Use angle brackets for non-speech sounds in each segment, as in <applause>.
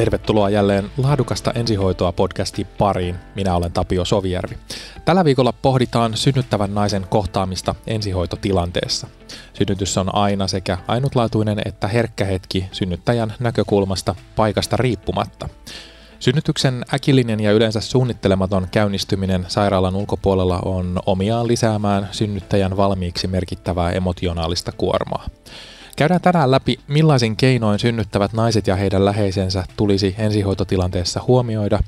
Tervetuloa jälleen Laadukasta ensihoitoa podcastin pariin. Minä olen Tapio Sovijärvi. Tällä viikolla pohditaan synnyttävän naisen kohtaamista ensihoitotilanteessa. Synnytys on aina sekä ainutlaatuinen että herkkä hetki synnyttäjän näkökulmasta paikasta riippumatta. Synnytyksen äkillinen ja yleensä suunnittelematon käynnistyminen sairaalan ulkopuolella on omiaan lisäämään synnyttäjän valmiiksi merkittävää emotionaalista kuormaa. Käydään tänään läpi, millaisin keinoin synnyttävät naiset ja heidän läheisensä tulisi ensihoitotilanteessa huomioida,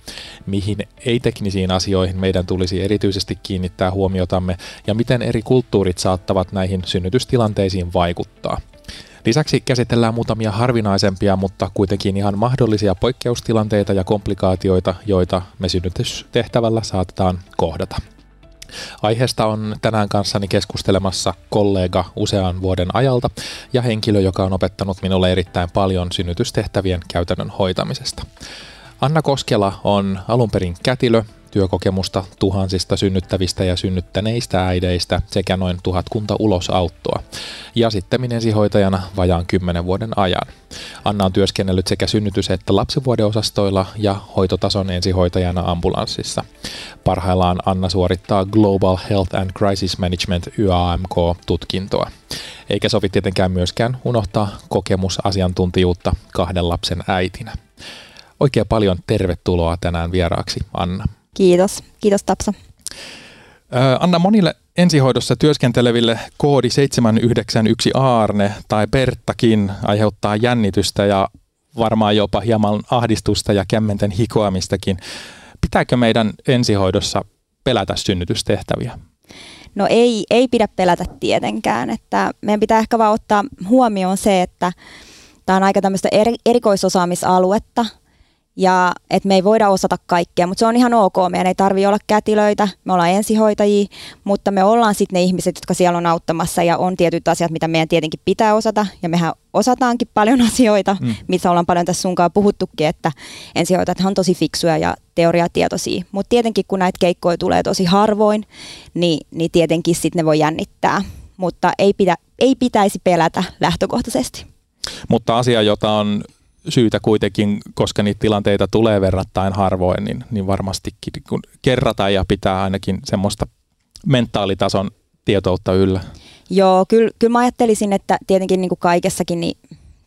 mihin ei-teknisiin asioihin meidän tulisi erityisesti kiinnittää huomiotamme ja miten eri kulttuurit saattavat näihin synnytystilanteisiin vaikuttaa. Lisäksi käsitellään muutamia harvinaisempia, mutta kuitenkin ihan mahdollisia poikkeustilanteita ja komplikaatioita, joita me synnytystehtävällä saatetaan kohdata. Aiheesta on tänään kanssani keskustelemassa kollega usean vuoden ajalta ja henkilö, joka on opettanut minulle erittäin paljon synnytystehtävien käytännön hoitamisesta. Anna Koskela on alun perin kätilö, työkokemusta tuhansista synnyttävistä ja synnyttäneistä äideistä sekä noin tuhatkunta ulosauttoa. Ja sitten ensihoitajana vajaan kymmenen vuoden ajan. Anna on työskennellyt sekä synnytys- että lapsivuodeosastoilla ja hoitotason ensihoitajana ambulanssissa. Parhaillaan Anna suorittaa Global Health and Crisis Management YAMK-tutkintoa. Eikä sovi tietenkään myöskään unohtaa kokemusasiantuntijuutta kahden lapsen äitinä. Oikein paljon tervetuloa tänään vieraaksi, Anna. Kiitos. Kiitos Tapsa. Anna monille ensihoidossa työskenteleville koodi 791 Aarne tai Perttakin aiheuttaa jännitystä ja varmaan jopa hieman ahdistusta ja kämmenten hikoamistakin. Pitääkö meidän ensihoidossa pelätä synnytystehtäviä? No ei, ei pidä pelätä tietenkään. Että meidän pitää ehkä vaan ottaa huomioon se, että tämä on aika tämmöistä eri, erikoisosaamisaluetta – ja että me ei voida osata kaikkea, mutta se on ihan ok. Meidän ei tarvitse olla kätilöitä, me ollaan ensihoitajia, mutta me ollaan sitten ne ihmiset, jotka siellä on auttamassa ja on tietyt asiat, mitä meidän tietenkin pitää osata ja mehän osataankin paljon <laughs> asioita, mm. missä ollaan paljon tässä sunkaan puhuttukin, että ensihoitajat on tosi fiksuja ja teoriatietoisia, mutta tietenkin kun näitä keikkoja tulee tosi harvoin, niin, niin tietenkin sitten ne voi jännittää, mutta ei, pidä, ei pitäisi pelätä lähtökohtaisesti. Mutta asia, jota on syytä kuitenkin, koska niitä tilanteita tulee verrattain harvoin, niin, niin varmastikin kun kerrataan ja pitää ainakin semmoista mentaalitason tietoutta yllä. Joo, kyllä, kyllä mä ajattelisin, että tietenkin niin kuin kaikessakin niin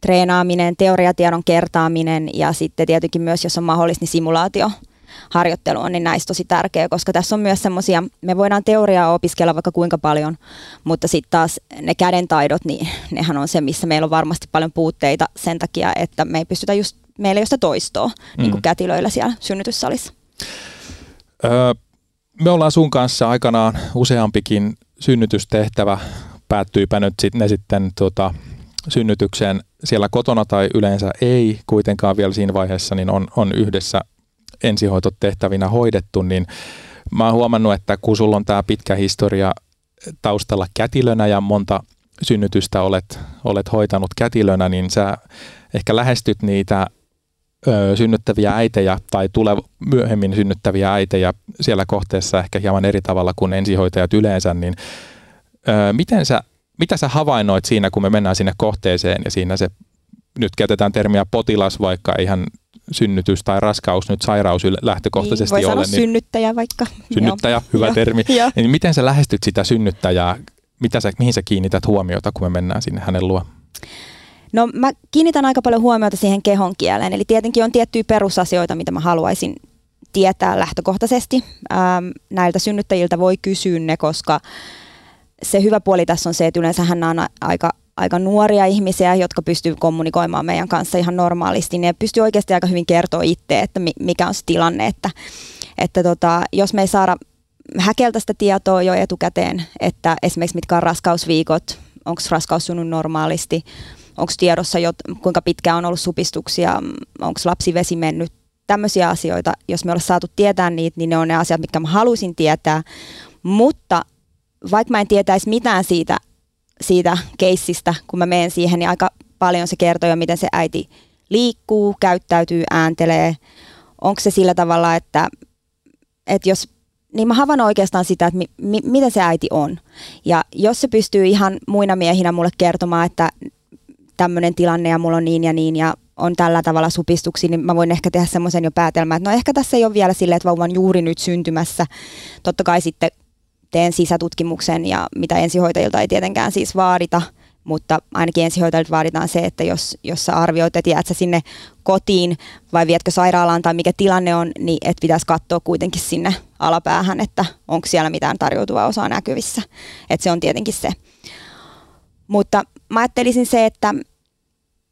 treenaaminen, teoriatiedon kertaaminen ja sitten tietenkin myös, jos on mahdollista, niin simulaatio harjoittelu on niin näistä tosi tärkeä, koska tässä on myös semmoisia, me voidaan teoriaa opiskella vaikka kuinka paljon, mutta sitten taas ne kädentaidot, niin nehän on se, missä meillä on varmasti paljon puutteita sen takia, että me ei pystytä just, meillä ei ole sitä toistoa, mm. niin kuin kätilöillä siellä synnytyssalissa. Öö, me ollaan sun kanssa aikanaan useampikin synnytystehtävä, päättyipä nyt sit, ne sitten tota, synnytykseen siellä kotona tai yleensä ei kuitenkaan vielä siinä vaiheessa, niin on, on yhdessä ensihoitotehtävinä hoidettu, niin mä oon huomannut, että kun sulla on tämä pitkä historia taustalla kätilönä ja monta synnytystä olet, olet hoitanut kätilönä, niin sä ehkä lähestyt niitä ö, synnyttäviä äitejä tai tule myöhemmin synnyttäviä äitejä siellä kohteessa ehkä hieman eri tavalla kuin ensihoitajat yleensä, niin ö, miten sä, mitä sä havainnoit siinä, kun me mennään sinne kohteeseen ja siinä se, nyt käytetään termiä potilas, vaikka ihan synnytys tai raskaus nyt sairaus lähtökohtaisesti niin, voi ole. Niin, synnyttäjä vaikka. <laughs> Synnyttäjä, hyvä termi. <laughs> niin miten sä lähestyt sitä synnyttäjää? Mitä sä, mihin sä kiinnität huomiota, kun me mennään sinne hänen luo? No mä kiinnitän aika paljon huomiota siihen kehon kieleen. Eli tietenkin on tiettyjä perusasioita, mitä mä haluaisin tietää lähtökohtaisesti. Ähm, näiltä synnyttäjiltä voi kysyä ne, koska se hyvä puoli tässä on se, että yleensä hän on aika aika nuoria ihmisiä, jotka pystyy kommunikoimaan meidän kanssa ihan normaalisti. Ne pystyy oikeasti aika hyvin kertoa itse, että mikä on se tilanne. Että, että tota, jos me ei saada häkeltä sitä tietoa jo etukäteen, että esimerkiksi mitkä on raskausviikot, onko raskaus sunut normaalisti, onko tiedossa, jo, kuinka pitkään on ollut supistuksia, onko lapsivesi mennyt, tämmöisiä asioita, jos me ollaan saatu tietää niitä, niin ne on ne asiat, mitkä mä haluaisin tietää. Mutta vaikka mä en tietäisi mitään siitä siitä keissistä, kun mä menen siihen, niin aika paljon se kertoo jo, miten se äiti liikkuu, käyttäytyy, ääntelee. Onko se sillä tavalla, että, että jos, niin mä havainnoin oikeastaan sitä, että mi, mi, miten se äiti on. Ja jos se pystyy ihan muina miehinä mulle kertomaan, että tämmöinen tilanne ja mulla on niin ja niin ja on tällä tavalla supistuksia, niin mä voin ehkä tehdä semmoisen jo päätelmän, että no ehkä tässä ei ole vielä silleen, että vauva on juuri nyt syntymässä. Totta kai sitten teen sisätutkimuksen ja mitä ensihoitajilta ei tietenkään siis vaadita, mutta ainakin ensihoitajilta vaaditaan se, että jos, jos sä arvioit, että jäätkö sinne kotiin vai vietkö sairaalaan tai mikä tilanne on, niin et pitäisi katsoa kuitenkin sinne alapäähän, että onko siellä mitään tarjoutuvaa osaa näkyvissä. Että se on tietenkin se. Mutta mä ajattelisin se, että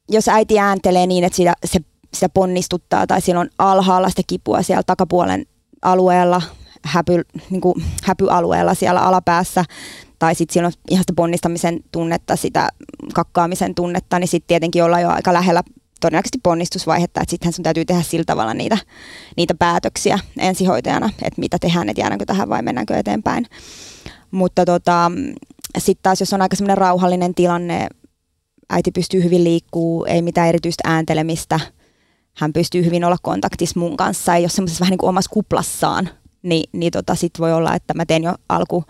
jos äiti ääntelee niin, että sitä, se, sitä ponnistuttaa tai on alhaalla sitä kipua siellä takapuolen alueella, häpy, niin kuin häpyalueella siellä alapäässä, tai sitten siellä on ihan sitä ponnistamisen tunnetta, sitä kakkaamisen tunnetta, niin sitten tietenkin ollaan jo aika lähellä todennäköisesti ponnistusvaihetta, että sittenhän sun täytyy tehdä sillä tavalla niitä, niitä päätöksiä ensihoitajana, että mitä tehdään, että jäädäänkö tähän vai mennäänkö eteenpäin. Mutta tota, sitten taas, jos on aika semmoinen rauhallinen tilanne, äiti pystyy hyvin liikkuu, ei mitään erityistä ääntelemistä, hän pystyy hyvin olla kontaktissa mun kanssa, ei ole semmoisessa vähän niin kuin omassa kuplassaan, niin, niin tota, sitten voi olla, että mä teen jo alku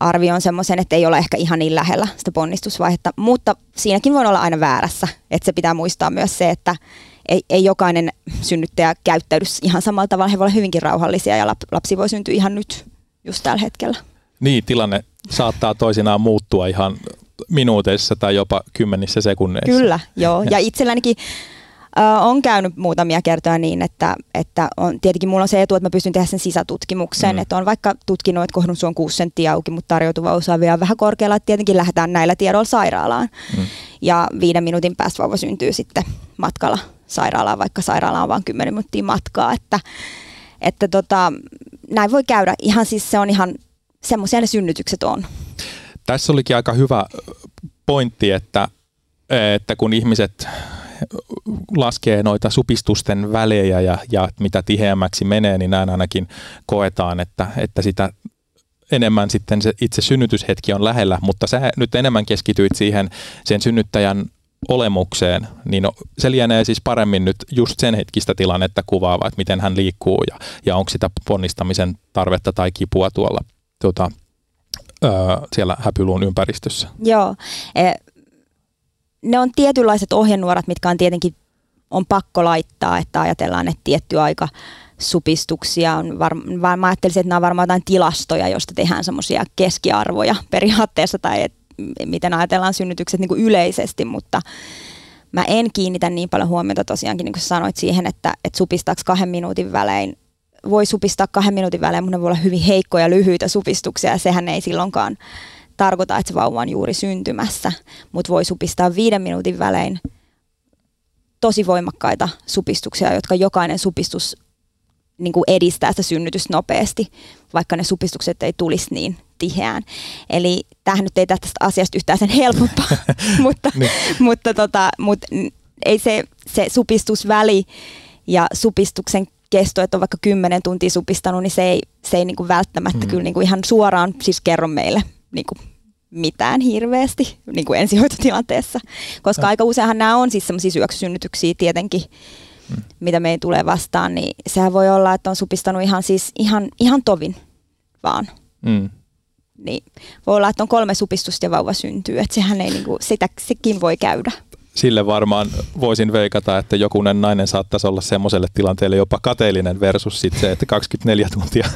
arvioon semmoisen, että ei ole ehkä ihan niin lähellä sitä ponnistusvaihetta, mutta siinäkin voi olla aina väärässä, että se pitää muistaa myös se, että ei, ei jokainen synnyttäjä käyttäydy ihan samalla tavalla, he voivat olla hyvinkin rauhallisia ja lapsi voi syntyä ihan nyt just tällä hetkellä. Niin, tilanne saattaa toisinaan muuttua ihan minuuteissa tai jopa kymmenissä sekunneissa. Kyllä, joo. Ja itsellänikin on käynyt muutamia kertoja niin, että, että on, tietenkin mulla on se etu, että mä pystyn tehdä sen sisätutkimuksen, mm. että on vaikka tutkinut, että kohdun on 6 senttiä auki, mutta tarjoutuva osa vielä vähän korkealla, että tietenkin lähdetään näillä tiedoilla sairaalaan. Mm. Ja viiden minuutin päästä vauva syntyy sitten matkalla sairaalaan, vaikka sairaala on vain 10 minuuttia matkaa, että, että tota, näin voi käydä. Ihan siis se on ihan semmoisia ne synnytykset on. Tässä olikin aika hyvä pointti, että, että kun ihmiset laskee noita supistusten välejä ja, ja mitä tiheämmäksi menee, niin näin ainakin koetaan, että, että sitä enemmän sitten se itse synnytyshetki on lähellä, mutta sä nyt enemmän keskityit siihen sen synnyttäjän olemukseen, niin no, se lienee siis paremmin nyt just sen hetkistä tilannetta kuvaava, että miten hän liikkuu ja, ja onko sitä ponnistamisen tarvetta tai kipua tuolla tuota, öö, siellä häpyluun ympäristössä. Joo. E, ne on tietynlaiset ohjenuorat, mitkä on tietenkin on pakko laittaa, että ajatellaan, että tietty aika supistuksia on var, var, mä ajattelisin, että nämä on varmaan jotain tilastoja, joista tehdään semmoisia keskiarvoja periaatteessa tai et, miten ajatellaan synnytykset niin kuin yleisesti, mutta mä en kiinnitä niin paljon huomiota tosiaankin, niin kuin sanoit siihen, että, että supistaako kahden minuutin välein. Voi supistaa kahden minuutin välein, mutta ne voi olla hyvin heikkoja, lyhyitä supistuksia ja sehän ei silloinkaan tarkoita, että se vauva on juuri syntymässä, mutta voi supistaa viiden minuutin välein tosi voimakkaita supistuksia, jotka jokainen supistus niin kuin edistää sitä synnytystä nopeasti, vaikka ne supistukset ei tulisi niin tiheään. Eli tähän nyt ei tästä asiasta yhtään sen helpompaa, <laughs> mutta, niin. mutta, tota, mutta ei se, se supistusväli ja supistuksen kesto, että on vaikka 10 tuntia supistanut, niin se ei, se ei niin kuin välttämättä mm. kyllä niin kuin ihan suoraan siis kerro meille niin kuin mitään hirveästi niin kuin ensihoitotilanteessa, koska no. aika useinhan nämä on siis semmoisia syöksysynnytyksiä tietenkin, mm. mitä meidän tulee vastaan, niin sehän voi olla, että on supistanut ihan siis ihan, ihan tovin vaan. Mm. Niin voi olla, että on kolme supistusta ja vauva syntyy, että sehän ei niinku, sitä, sekin voi käydä sille varmaan voisin veikata, että jokunen nainen saattaisi olla semmoiselle tilanteelle jopa kateellinen versus sit se, että 24 tuntia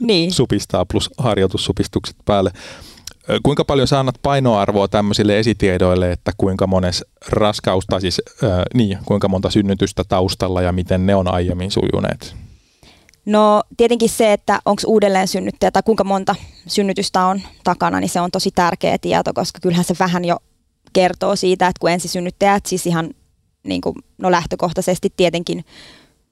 niin. supistaa plus harjoitussupistukset päälle. Kuinka paljon sä annat painoarvoa tämmöisille esitiedoille, että kuinka mones raskaus, tai siis äh, niin, kuinka monta synnytystä taustalla ja miten ne on aiemmin sujuneet? No tietenkin se, että onko uudelleen synnyttäjä tai kuinka monta synnytystä on takana, niin se on tosi tärkeä tieto, koska kyllähän se vähän jo kertoo siitä, että kun ensisynnyttäjät siis ihan niin kuin, no lähtökohtaisesti tietenkin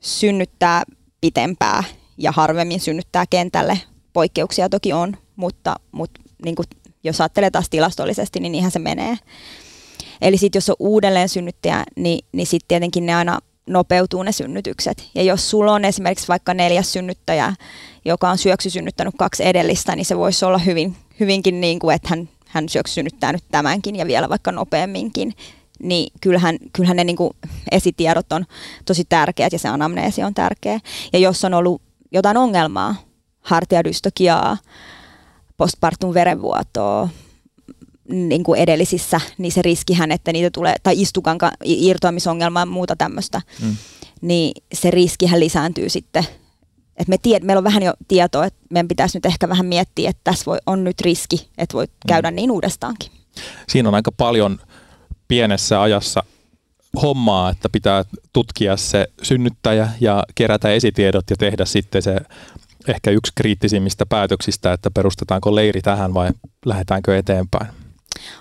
synnyttää pitempää ja harvemmin synnyttää kentälle. Poikkeuksia toki on, mutta, mutta niin kuin, jos ajattelee taas tilastollisesti, niin niinhän se menee. Eli sitten jos on uudelleen synnyttäjä, niin, niin sitten tietenkin ne aina nopeutuu ne synnytykset. Ja jos sulla on esimerkiksi vaikka neljäs synnyttäjä, joka on syöksysynnyttänyt kaksi edellistä, niin se voisi olla hyvin, hyvinkin niin kuin, että hän hän syöksynnyttää nyt tämänkin ja vielä vaikka nopeamminkin, niin kyllähän, kyllähän ne niin kuin esitiedot on tosi tärkeät ja se anamneesi on tärkeä. Ja jos on ollut jotain ongelmaa, hartiadystokiaa, postpartum verenvuotoa, niin kuin edellisissä, niin se riskihän, että niitä tulee, tai istukan irtoamisongelma ja muuta tämmöistä, mm. niin se riskihän lisääntyy sitten. Et me tied, meillä on vähän jo tietoa, että meidän pitäisi nyt ehkä vähän miettiä, että tässä voi, on nyt riski, että voi mm. käydä niin uudestaankin. Siinä on aika paljon pienessä ajassa hommaa, että pitää tutkia se synnyttäjä ja kerätä esitiedot ja tehdä sitten se ehkä yksi kriittisimmistä päätöksistä, että perustetaanko leiri tähän vai lähdetäänkö eteenpäin.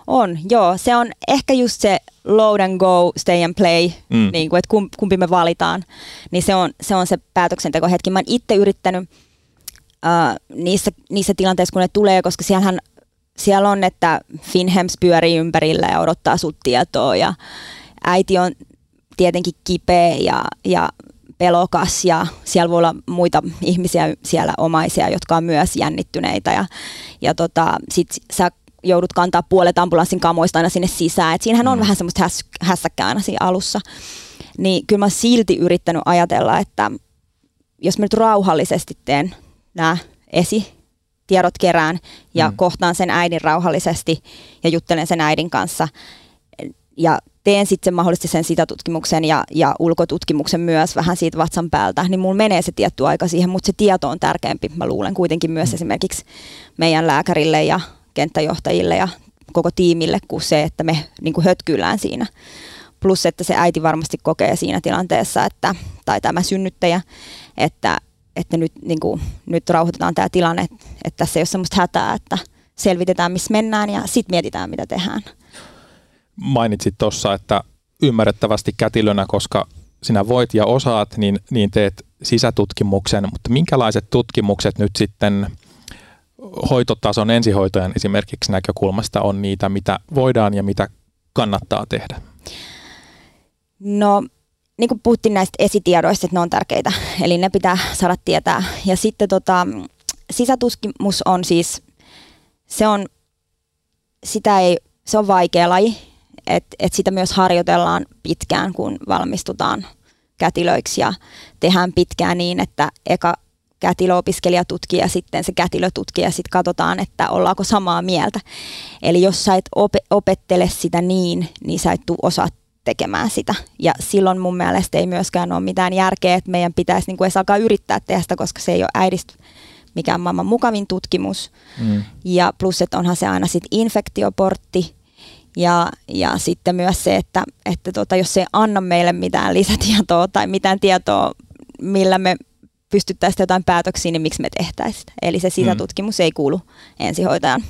On, joo. Se on ehkä just se load and go, stay and play, mm. niin kuin, että kumpi me valitaan. Niin se on se, on se päätöksentekohetki. Mä oon itse yrittänyt uh, niissä, niissä tilanteissa, kun ne tulee, koska siellähän siellä on, että Finhems pyörii ympärillä ja odottaa sut tietoa ja äiti on tietenkin kipeä ja, ja pelokas ja siellä voi olla muita ihmisiä siellä omaisia, jotka on myös jännittyneitä ja, ja tota, sit sä joudut kantaa puolet ambulanssin kamoista aina sinne sisään. Et siinähän on mm. vähän semmoista häs, hässäkkää aina siinä alussa. Niin kyllä mä oon silti yrittänyt ajatella, että jos mä nyt rauhallisesti teen nämä esi tiedot kerään ja mm. kohtaan sen äidin rauhallisesti ja juttelen sen äidin kanssa ja teen sitten mahdollisesti sen sitatutkimuksen ja, ja ulkotutkimuksen myös vähän siitä vatsan päältä, niin mulla menee se tietty aika siihen, mutta se tieto on tärkeämpi, mä luulen kuitenkin myös mm. esimerkiksi meidän lääkärille ja kenttäjohtajille ja koko tiimille kuin se, että me niin kuin hötkyillään siinä. Plus, että se äiti varmasti kokee siinä tilanteessa, että, tai tämä synnyttäjä, että, että nyt, niin kuin, nyt rauhoitetaan tämä tilanne, että, että tässä ei ole sellaista hätää, että selvitetään, missä mennään ja sitten mietitään, mitä tehdään. Mainitsit tuossa, että ymmärrettävästi kätilönä, koska sinä voit ja osaat, niin, niin teet sisätutkimuksen, mutta minkälaiset tutkimukset nyt sitten hoitotason ensihoitojen esimerkiksi näkökulmasta on niitä, mitä voidaan ja mitä kannattaa tehdä? No, niin kuin puhuttiin näistä esitiedoista, että ne on tärkeitä, eli ne pitää saada tietää. Ja sitten tota, sisätutkimus on siis, se on, sitä ei, se on vaikea laji, että et sitä myös harjoitellaan pitkään, kun valmistutaan kätilöiksi ja tehdään pitkään niin, että eka kätilöopiskelija tutkii ja sitten se kätilö tutkii ja sitten katsotaan, että ollaanko samaa mieltä. Eli jos sä et op- opettele sitä niin, niin sä et tuu osaa tekemään sitä. Ja silloin mun mielestä ei myöskään ole mitään järkeä, että meidän pitäisi niin kuin edes alkaa yrittää tehdä sitä, koska se ei ole äidistä mikään maailman mukavin tutkimus. Mm. Ja plus, että onhan se aina sitten infektioportti, ja, ja sitten myös se, että, että tota, jos se ei anna meille mitään lisätietoa tai mitään tietoa, millä me pystyttäisiin jotain päätöksiä, niin miksi me tehtäisiin. Eli se sisätutkimus mm. ei kuulu ensihoitajan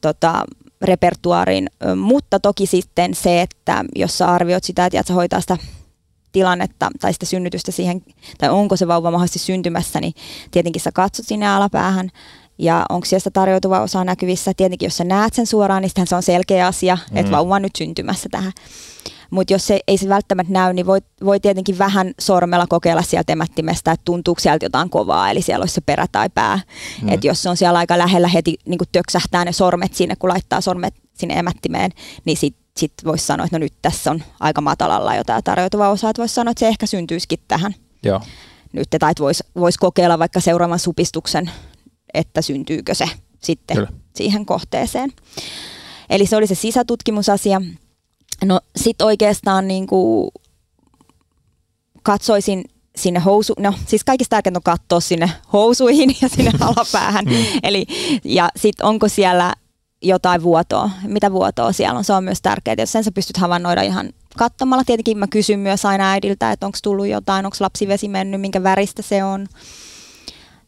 tota, repertuaariin, mutta toki sitten se, että jos sä arvioit sitä, että sä hoitaa sitä tilannetta tai sitä synnytystä siihen, tai onko se vauva mahdollisesti syntymässä, niin tietenkin sä katsot sinne alapäähän, ja onko siellä tarjoutuva osa näkyvissä. Tietenkin jos sä näet sen suoraan, niin se on selkeä asia, mm. että vauva on nyt syntymässä tähän. Mutta jos se, ei se välttämättä näy, niin voi, voi tietenkin vähän sormella kokeilla sieltä emättimestä, että tuntuuko sieltä jotain kovaa, eli siellä olisi se perä tai pää. Mm. Että jos se on siellä aika lähellä heti niin töksähtää ne sormet sinne, kun laittaa sormet sinne emättimeen, niin sitten sit voisi sanoa, että no nyt tässä on aika matalalla jo tämä tarjoutuva osa, että voisi sanoa, että se ehkä syntyisikin tähän. Joo. Nyt, tai että voisi vois kokeilla vaikka seuraavan supistuksen, että syntyykö se sitten Kyllä. siihen kohteeseen. Eli se oli se sisätutkimusasia. No sit oikeastaan niin kuin katsoisin sinne housu, no siis kaikista tärkeintä on katsoa sinne housuihin ja sinne <laughs> alapäähän. Mm. Eli, ja sitten onko siellä jotain vuotoa, mitä vuotoa siellä on, se on myös tärkeää. Jos sen sä pystyt havainnoida ihan katsomalla, tietenkin mä kysyn myös aina äidiltä, että onko tullut jotain, onko lapsivesi mennyt, minkä väristä se on.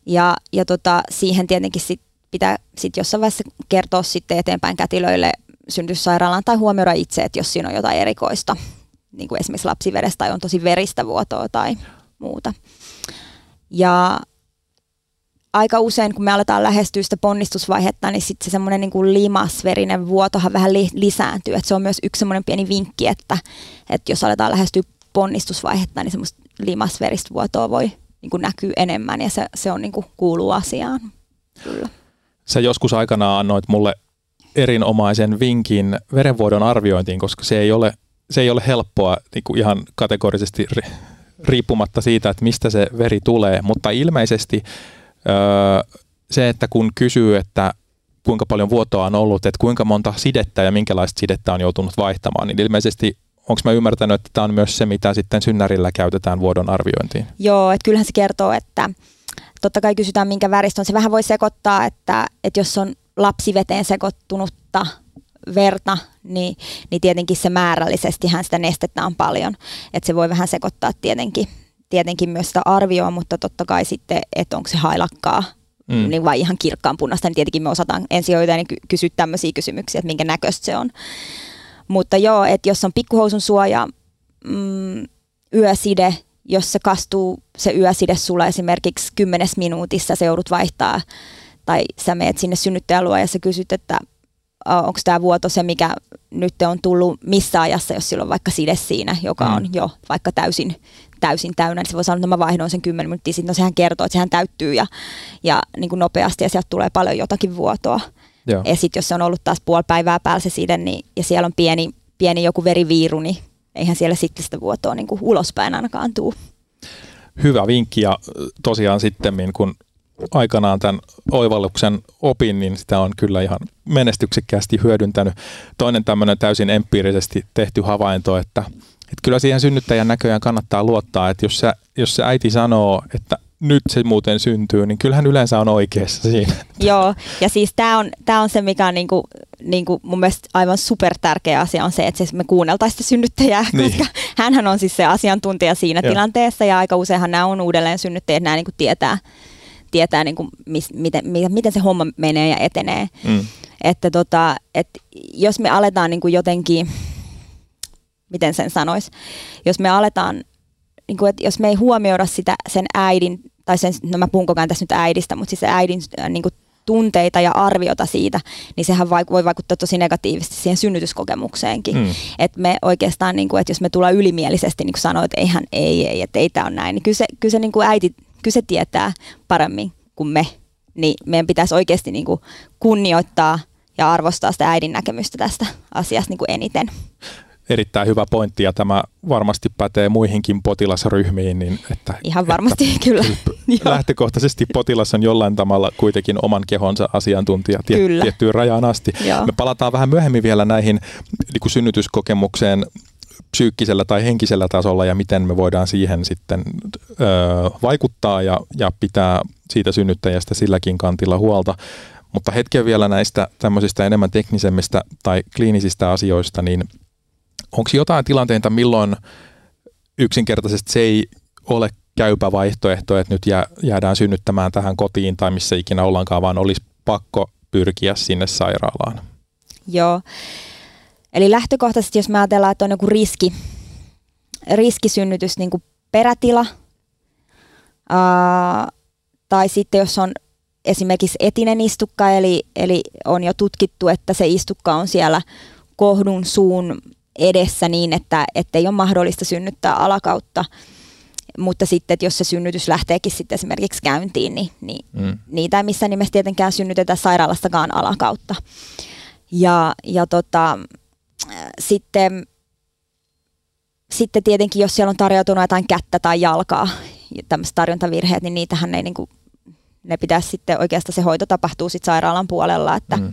Ja, ja tota, siihen tietenkin sit pitää sit jossain vaiheessa kertoa sitten eteenpäin kätilöille synnytyssairaalaan tai huomioida itse, että jos siinä on jotain erikoista, niin kuin esimerkiksi lapsivedestä tai on tosi veristä vuotoa tai muuta. Ja aika usein, kun me aletaan lähestyä sitä ponnistusvaihetta, niin sitten se semmoinen niin kuin limasverinen vuotohan vähän li- lisääntyy. Et se on myös yksi semmoinen pieni vinkki, että, että jos aletaan lähestyä ponnistusvaihetta, niin semmoista limasveristä vuotoa voi niin kuin näkyy enemmän ja se, se on niin kuin kuuluu asiaan. Kyllä. Sä joskus aikanaan annoit mulle erinomaisen vinkin verenvuodon arviointiin, koska se ei ole, se ei ole helppoa niin kuin ihan kategorisesti riippumatta siitä, että mistä se veri tulee, mutta ilmeisesti öö, se, että kun kysyy, että kuinka paljon vuotoa on ollut, että kuinka monta sidettä ja minkälaista sidettä on joutunut vaihtamaan, niin ilmeisesti onko mä ymmärtänyt, että tämä on myös se, mitä sitten synnärillä käytetään vuodon arviointiin? Joo, että kyllähän se kertoo, että totta kai kysytään minkä väristä on. Se vähän voi sekoittaa, että, että jos on lapsiveteen sekoittunutta verta, niin, niin tietenkin se määrällisesti sitä nestettä on paljon. Että se voi vähän sekoittaa tietenkin, tietenkin myös sitä arvioa, mutta totta kai sitten, että onko se hailakkaa mm. niin vai ihan kirkkaan punaista, niin tietenkin me osataan ensihoitajani ky- kysyä tämmöisiä kysymyksiä, että minkä näköistä se on. Mutta joo, että jos on pikkuhousun suoja, mm, yöside, jos se kastuu se yöside sulla esimerkiksi kymmenes minuutissa, se joudut vaihtaa, tai sä meet sinne synnyttäjäluo ja sä kysyt, että onko tämä vuoto se, mikä nyt on tullut missä ajassa, jos sillä on vaikka side siinä, joka mm. on jo vaikka täysin, täysin täynnä, niin se voi sanoa, että mä vaihdoin sen 10 minuuttia sitten, no sehän kertoo, että sehän täyttyy ja, ja niin kuin nopeasti ja sieltä tulee paljon jotakin vuotoa. Joo. Ja sitten jos se on ollut taas puoli päivää päällä se side, niin, ja siellä on pieni, pieni joku veriviiru, niin eihän siellä sitten sitä vuotoa niin kuin ulospäin ainakaan tuu. Hyvä vinkki ja tosiaan sitten kun aikanaan tämän oivalluksen opin, niin sitä on kyllä ihan menestyksekkäästi hyödyntänyt. Toinen tämmöinen täysin empiirisesti tehty havainto, että, että kyllä siihen synnyttäjän näköjään kannattaa luottaa, että jos se, jos se äiti sanoo, että nyt se muuten syntyy, niin kyllähän yleensä on oikeassa siinä. Joo, ja siis tämä on, tää on se, mikä on niinku, niinku mun mielestä aivan super tärkeä asia on se, että me kuunneltaisiin sitä synnyttäjää, niin. koska hänhän on siis se asiantuntija siinä Joo. tilanteessa ja aika useinhan nämä on uudelleen synnyttäjät, nämä niinku tietää, tietää niinku, mis, miten, miten se homma menee ja etenee. Mm. Että tota, et jos me aletaan niinku jotenkin, miten sen sanoisi, jos me aletaan niin kuin, että jos me ei huomioida sitä sen äidin, tai sen, no mä puhun koko ajan tässä nyt äidistä, mutta siis se äidin äh, niin kuin tunteita ja arviota siitä, niin sehän voi vaikuttaa tosi negatiivisesti siihen synnytyskokemukseenkin. Mm. Että me oikeastaan, niin kuin, että jos me tullaan ylimielisesti niin kuin sanoa, että eihän ei, ei, että ei tämä on näin, niin kyllä se, kyllä se niin kuin äiti, kyllä se tietää paremmin kuin me. Niin meidän pitäisi oikeasti niin kuin kunnioittaa ja arvostaa sitä äidin näkemystä tästä asiasta niin kuin eniten erittäin hyvä pointti ja tämä varmasti pätee muihinkin potilasryhmiin. Niin että, Ihan varmasti, että, <laughs> kyllä. <laughs> lähtökohtaisesti potilas on jollain tavalla kuitenkin oman kehonsa asiantuntija tie, tiettyyn rajaan asti. Joo. Me palataan vähän myöhemmin vielä näihin niin synnytyskokemukseen psyykkisellä tai henkisellä tasolla ja miten me voidaan siihen sitten ö, vaikuttaa ja, ja pitää siitä synnyttäjästä silläkin kantilla huolta. Mutta hetken vielä näistä tämmöisistä enemmän teknisemmistä tai kliinisistä asioista, niin onko jotain tilanteita, milloin yksinkertaisesti se ei ole käypä vaihtoehto, että nyt jäädään synnyttämään tähän kotiin tai missä ikinä ollaankaan, vaan olisi pakko pyrkiä sinne sairaalaan? Joo. Eli lähtökohtaisesti, jos me ajatellaan, että on joku riski, riskisynnytys, niin kuin perätila, ää, tai sitten jos on esimerkiksi etinen istukka, eli, eli on jo tutkittu, että se istukka on siellä kohdun suun edessä niin, että ei ole mahdollista synnyttää alakautta. Mutta sitten, että jos se synnytys lähteekin sitten esimerkiksi käyntiin, niin, niin mm. niitä ei missään nimessä tietenkään synnytetä sairaalastakaan alakautta. Ja, ja tota, sitten, sitten tietenkin, jos siellä on tarjoutunut jotain kättä tai jalkaa, tämmöiset tarjontavirheet, niin niitähän ei niin kuin, ne pitäisi sitten oikeastaan se hoito tapahtuu sitten sairaalan puolella, että, mm.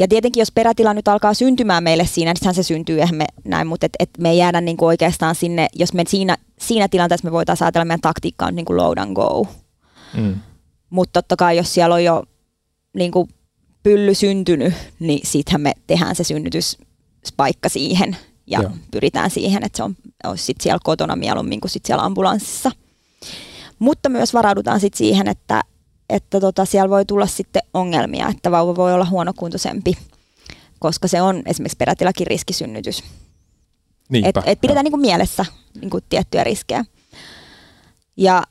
Ja tietenkin, jos perätila nyt alkaa syntymään meille siinä, niin se syntyy, eihän me näin, mutta et, et me ei jäädä niin kuin oikeastaan sinne, jos me siinä, siinä tilanteessa me voitaisiin ajatella, meidän taktiikka on niin kuin load and go. Mm. Mutta totta kai, jos siellä on jo niin kuin pylly syntynyt, niin sittenhän me tehdään se synnytyspaikka siihen ja Joo. pyritään siihen, että se on, olisi sit siellä kotona mieluummin kuin sit siellä ambulanssissa. Mutta myös varaudutaan sit siihen, että että tota, siellä voi tulla sitten ongelmia, että vauva voi olla huonokuntoisempi, koska se on esimerkiksi perätilakin riskisynnytys. Et, et pidetään niin kuin mielessä niin kuin tiettyjä riskejä. Ja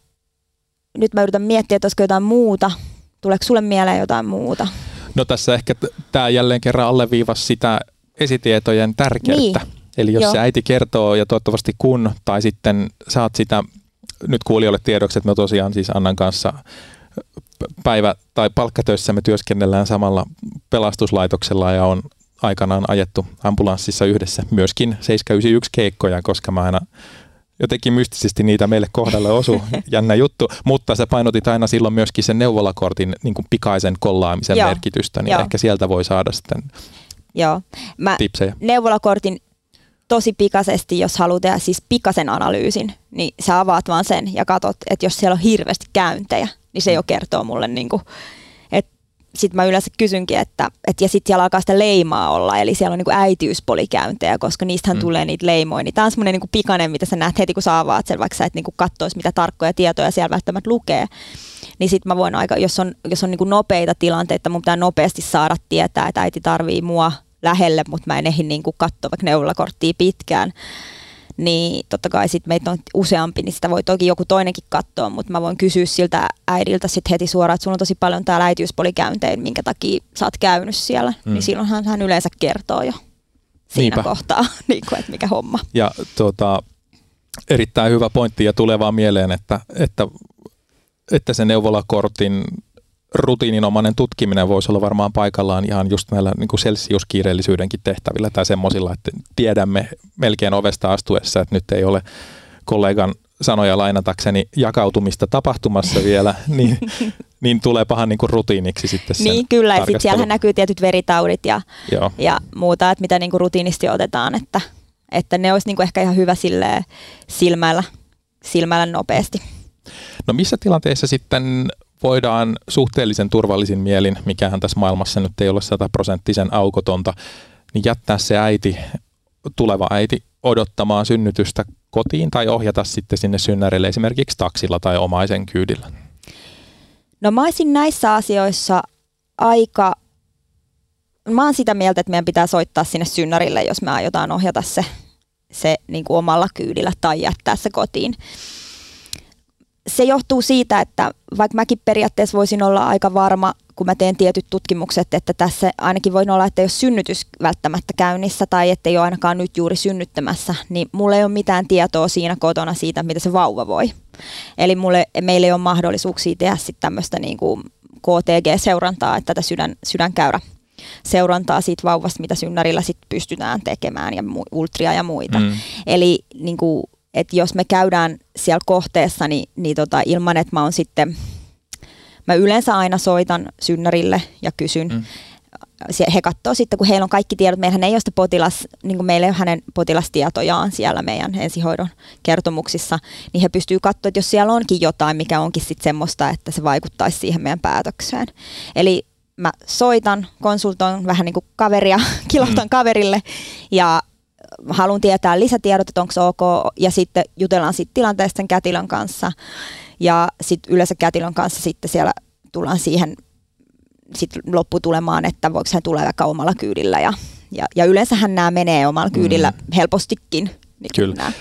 nyt mä yritän miettiä, että olisiko jotain muuta. Tuleeko sulle mieleen jotain muuta? No tässä ehkä tämä jälleen kerran alleviivasi sitä esitietojen tärkeyttä. Niin. Eli jos Joo. se äiti kertoo ja toivottavasti kun, tai sitten saat sitä nyt kuulijoille tiedoksi, että mä tosiaan siis Annan kanssa päivä- tai palkkatöissä me työskennellään samalla pelastuslaitoksella ja on aikanaan ajettu ambulanssissa yhdessä myöskin 791 keikkoja, koska mä aina jotenkin mystisesti niitä meille kohdalle osu. <laughs> Jännä juttu, mutta sä painotit aina silloin myöskin sen neuvolakortin niin kuin pikaisen kollaamisen Joo. merkitystä, niin Joo. ehkä sieltä voi saada sitten Joo. Mä tipsejä. Neuvolakortin tosi pikaisesti, jos haluaa tehdä siis pikaisen analyysin, niin sä avaat vaan sen ja katsot, että jos siellä on hirveästi käyntejä, niin se jo kertoo mulle niin kuin, sitten mä yleensä kysynkin, että, että ja sitten siellä alkaa sitä leimaa olla, eli siellä on niinku äitiyspolikäyntejä, koska niistähän mm. tulee niitä leimoja. Niin tämä on semmoinen niinku pikainen, mitä sä näet heti, kun sä avaat sen, vaikka sä et niinku katsoisi, mitä tarkkoja tietoja siellä välttämättä lukee. Niin sitten mä voin aika, jos on, jos on niinku nopeita tilanteita, mun pitää nopeasti saada tietää, että äiti tarvii mua lähelle, mutta mä en ehdi niinku katsoa vaikka neuvolakorttia pitkään niin totta kai sit meitä on useampi, niin sitä voi toki joku toinenkin katsoa, mutta mä voin kysyä siltä äidiltä sit heti suoraan, että sulla on tosi paljon täällä äitiyspolikäynteitä, minkä takia sä oot käynyt siellä, mm. niin silloinhan hän yleensä kertoo jo siinä Niinpä. kohtaa, <laughs> niin kuin, että mikä homma. Ja tota, erittäin hyvä pointti ja tulevaa mieleen, että, että, että se neuvolakortin rutiininomainen tutkiminen voisi olla varmaan paikallaan ihan just näillä niin kuin Celsius-kiireellisyydenkin tehtävillä tai semmoisilla, että tiedämme melkein ovesta astuessa, että nyt ei ole kollegan sanoja lainatakseni jakautumista tapahtumassa vielä, <laughs> niin, niin tulee pahan niin kuin rutiiniksi sitten sen Niin kyllä, ja sitten siellä näkyy tietyt veritaudit ja, ja muuta, että mitä niin kuin rutiinisti otetaan, että, että ne olisi niin kuin ehkä ihan hyvä silmällä, silmällä nopeasti. No missä tilanteessa sitten voidaan suhteellisen turvallisin mielin, mikähän tässä maailmassa nyt ei ole sataprosenttisen aukotonta, niin jättää se äiti, tuleva äiti odottamaan synnytystä kotiin tai ohjata sitten sinne synnärille esimerkiksi taksilla tai omaisen kyydillä? No mä olisin näissä asioissa aika, mä oon sitä mieltä, että meidän pitää soittaa sinne synnärille, jos me aiotaan ohjata se, se niin kuin omalla kyydillä tai jättää se kotiin se johtuu siitä, että vaikka mäkin periaatteessa voisin olla aika varma, kun mä teen tietyt tutkimukset, että tässä ainakin voi olla, että ole synnytys välttämättä käynnissä tai että ei ole ainakaan nyt juuri synnyttämässä, niin mulla ei ole mitään tietoa siinä kotona siitä, mitä se vauva voi. Eli mulle, meillä ei ole mahdollisuuksia tehdä sitten tämmöistä niin kuin KTG-seurantaa, että tätä sydän, sydänkäyrä seurantaa siitä vauvasta, mitä synnärillä sit pystytään tekemään ja mu- ultria ja muita. Mm. Eli niin kuin, että jos me käydään siellä kohteessa, niin, niin tota, ilman, että mä oon sitten, mä yleensä aina soitan synnärille ja kysyn, mm. he katsoo sitten, kun heillä on kaikki tiedot, meillähän ei ole sitä potilas, niin kuin meillä ei ole hänen potilastietojaan siellä meidän ensihoidon kertomuksissa, niin he pystyy katsoa, että jos siellä onkin jotain, mikä onkin sitten semmoista, että se vaikuttaisi siihen meidän päätökseen. Eli mä soitan, konsultoin vähän niin kuin kaveria, <laughs> kilohtan mm. kaverille ja haluan tietää lisätiedot, että onko se ok, ja sitten jutellaan siitä tilanteesta sen kätilön kanssa, ja sitten yleensä kätilön kanssa sitten siellä tullaan siihen sit lopputulemaan, että voiko hän tulla vaikka omalla kyydillä, ja, ja, ja yleensähän nämä menee omalla kyydillä mm. helpostikin. Niin Kyllä. Nämä.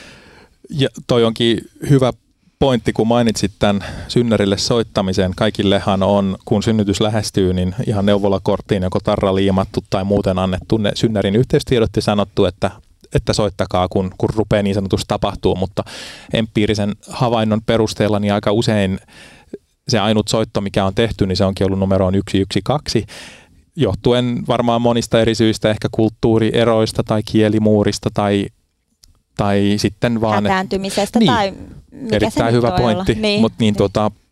Ja toi onkin hyvä pointti, kun mainitsit tämän synnärille soittamisen. Kaikillehan on, kun synnytys lähestyy, niin ihan neuvolakorttiin joko tarra liimattu tai muuten annettu ne synnärin yhteystiedot ja sanottu, että että soittakaa, kun, kun rupeaa niin sanotusti tapahtuu, mutta empiirisen havainnon perusteella niin aika usein se ainut soitto, mikä on tehty, niin se onkin ollut numeroon 112, johtuen varmaan monista eri syistä, ehkä kulttuurieroista tai kielimuurista tai, tai sitten vaan... Hätääntymisestä niin, tai mikä Erittäin hyvä pointti, niin, mutta niin, niin.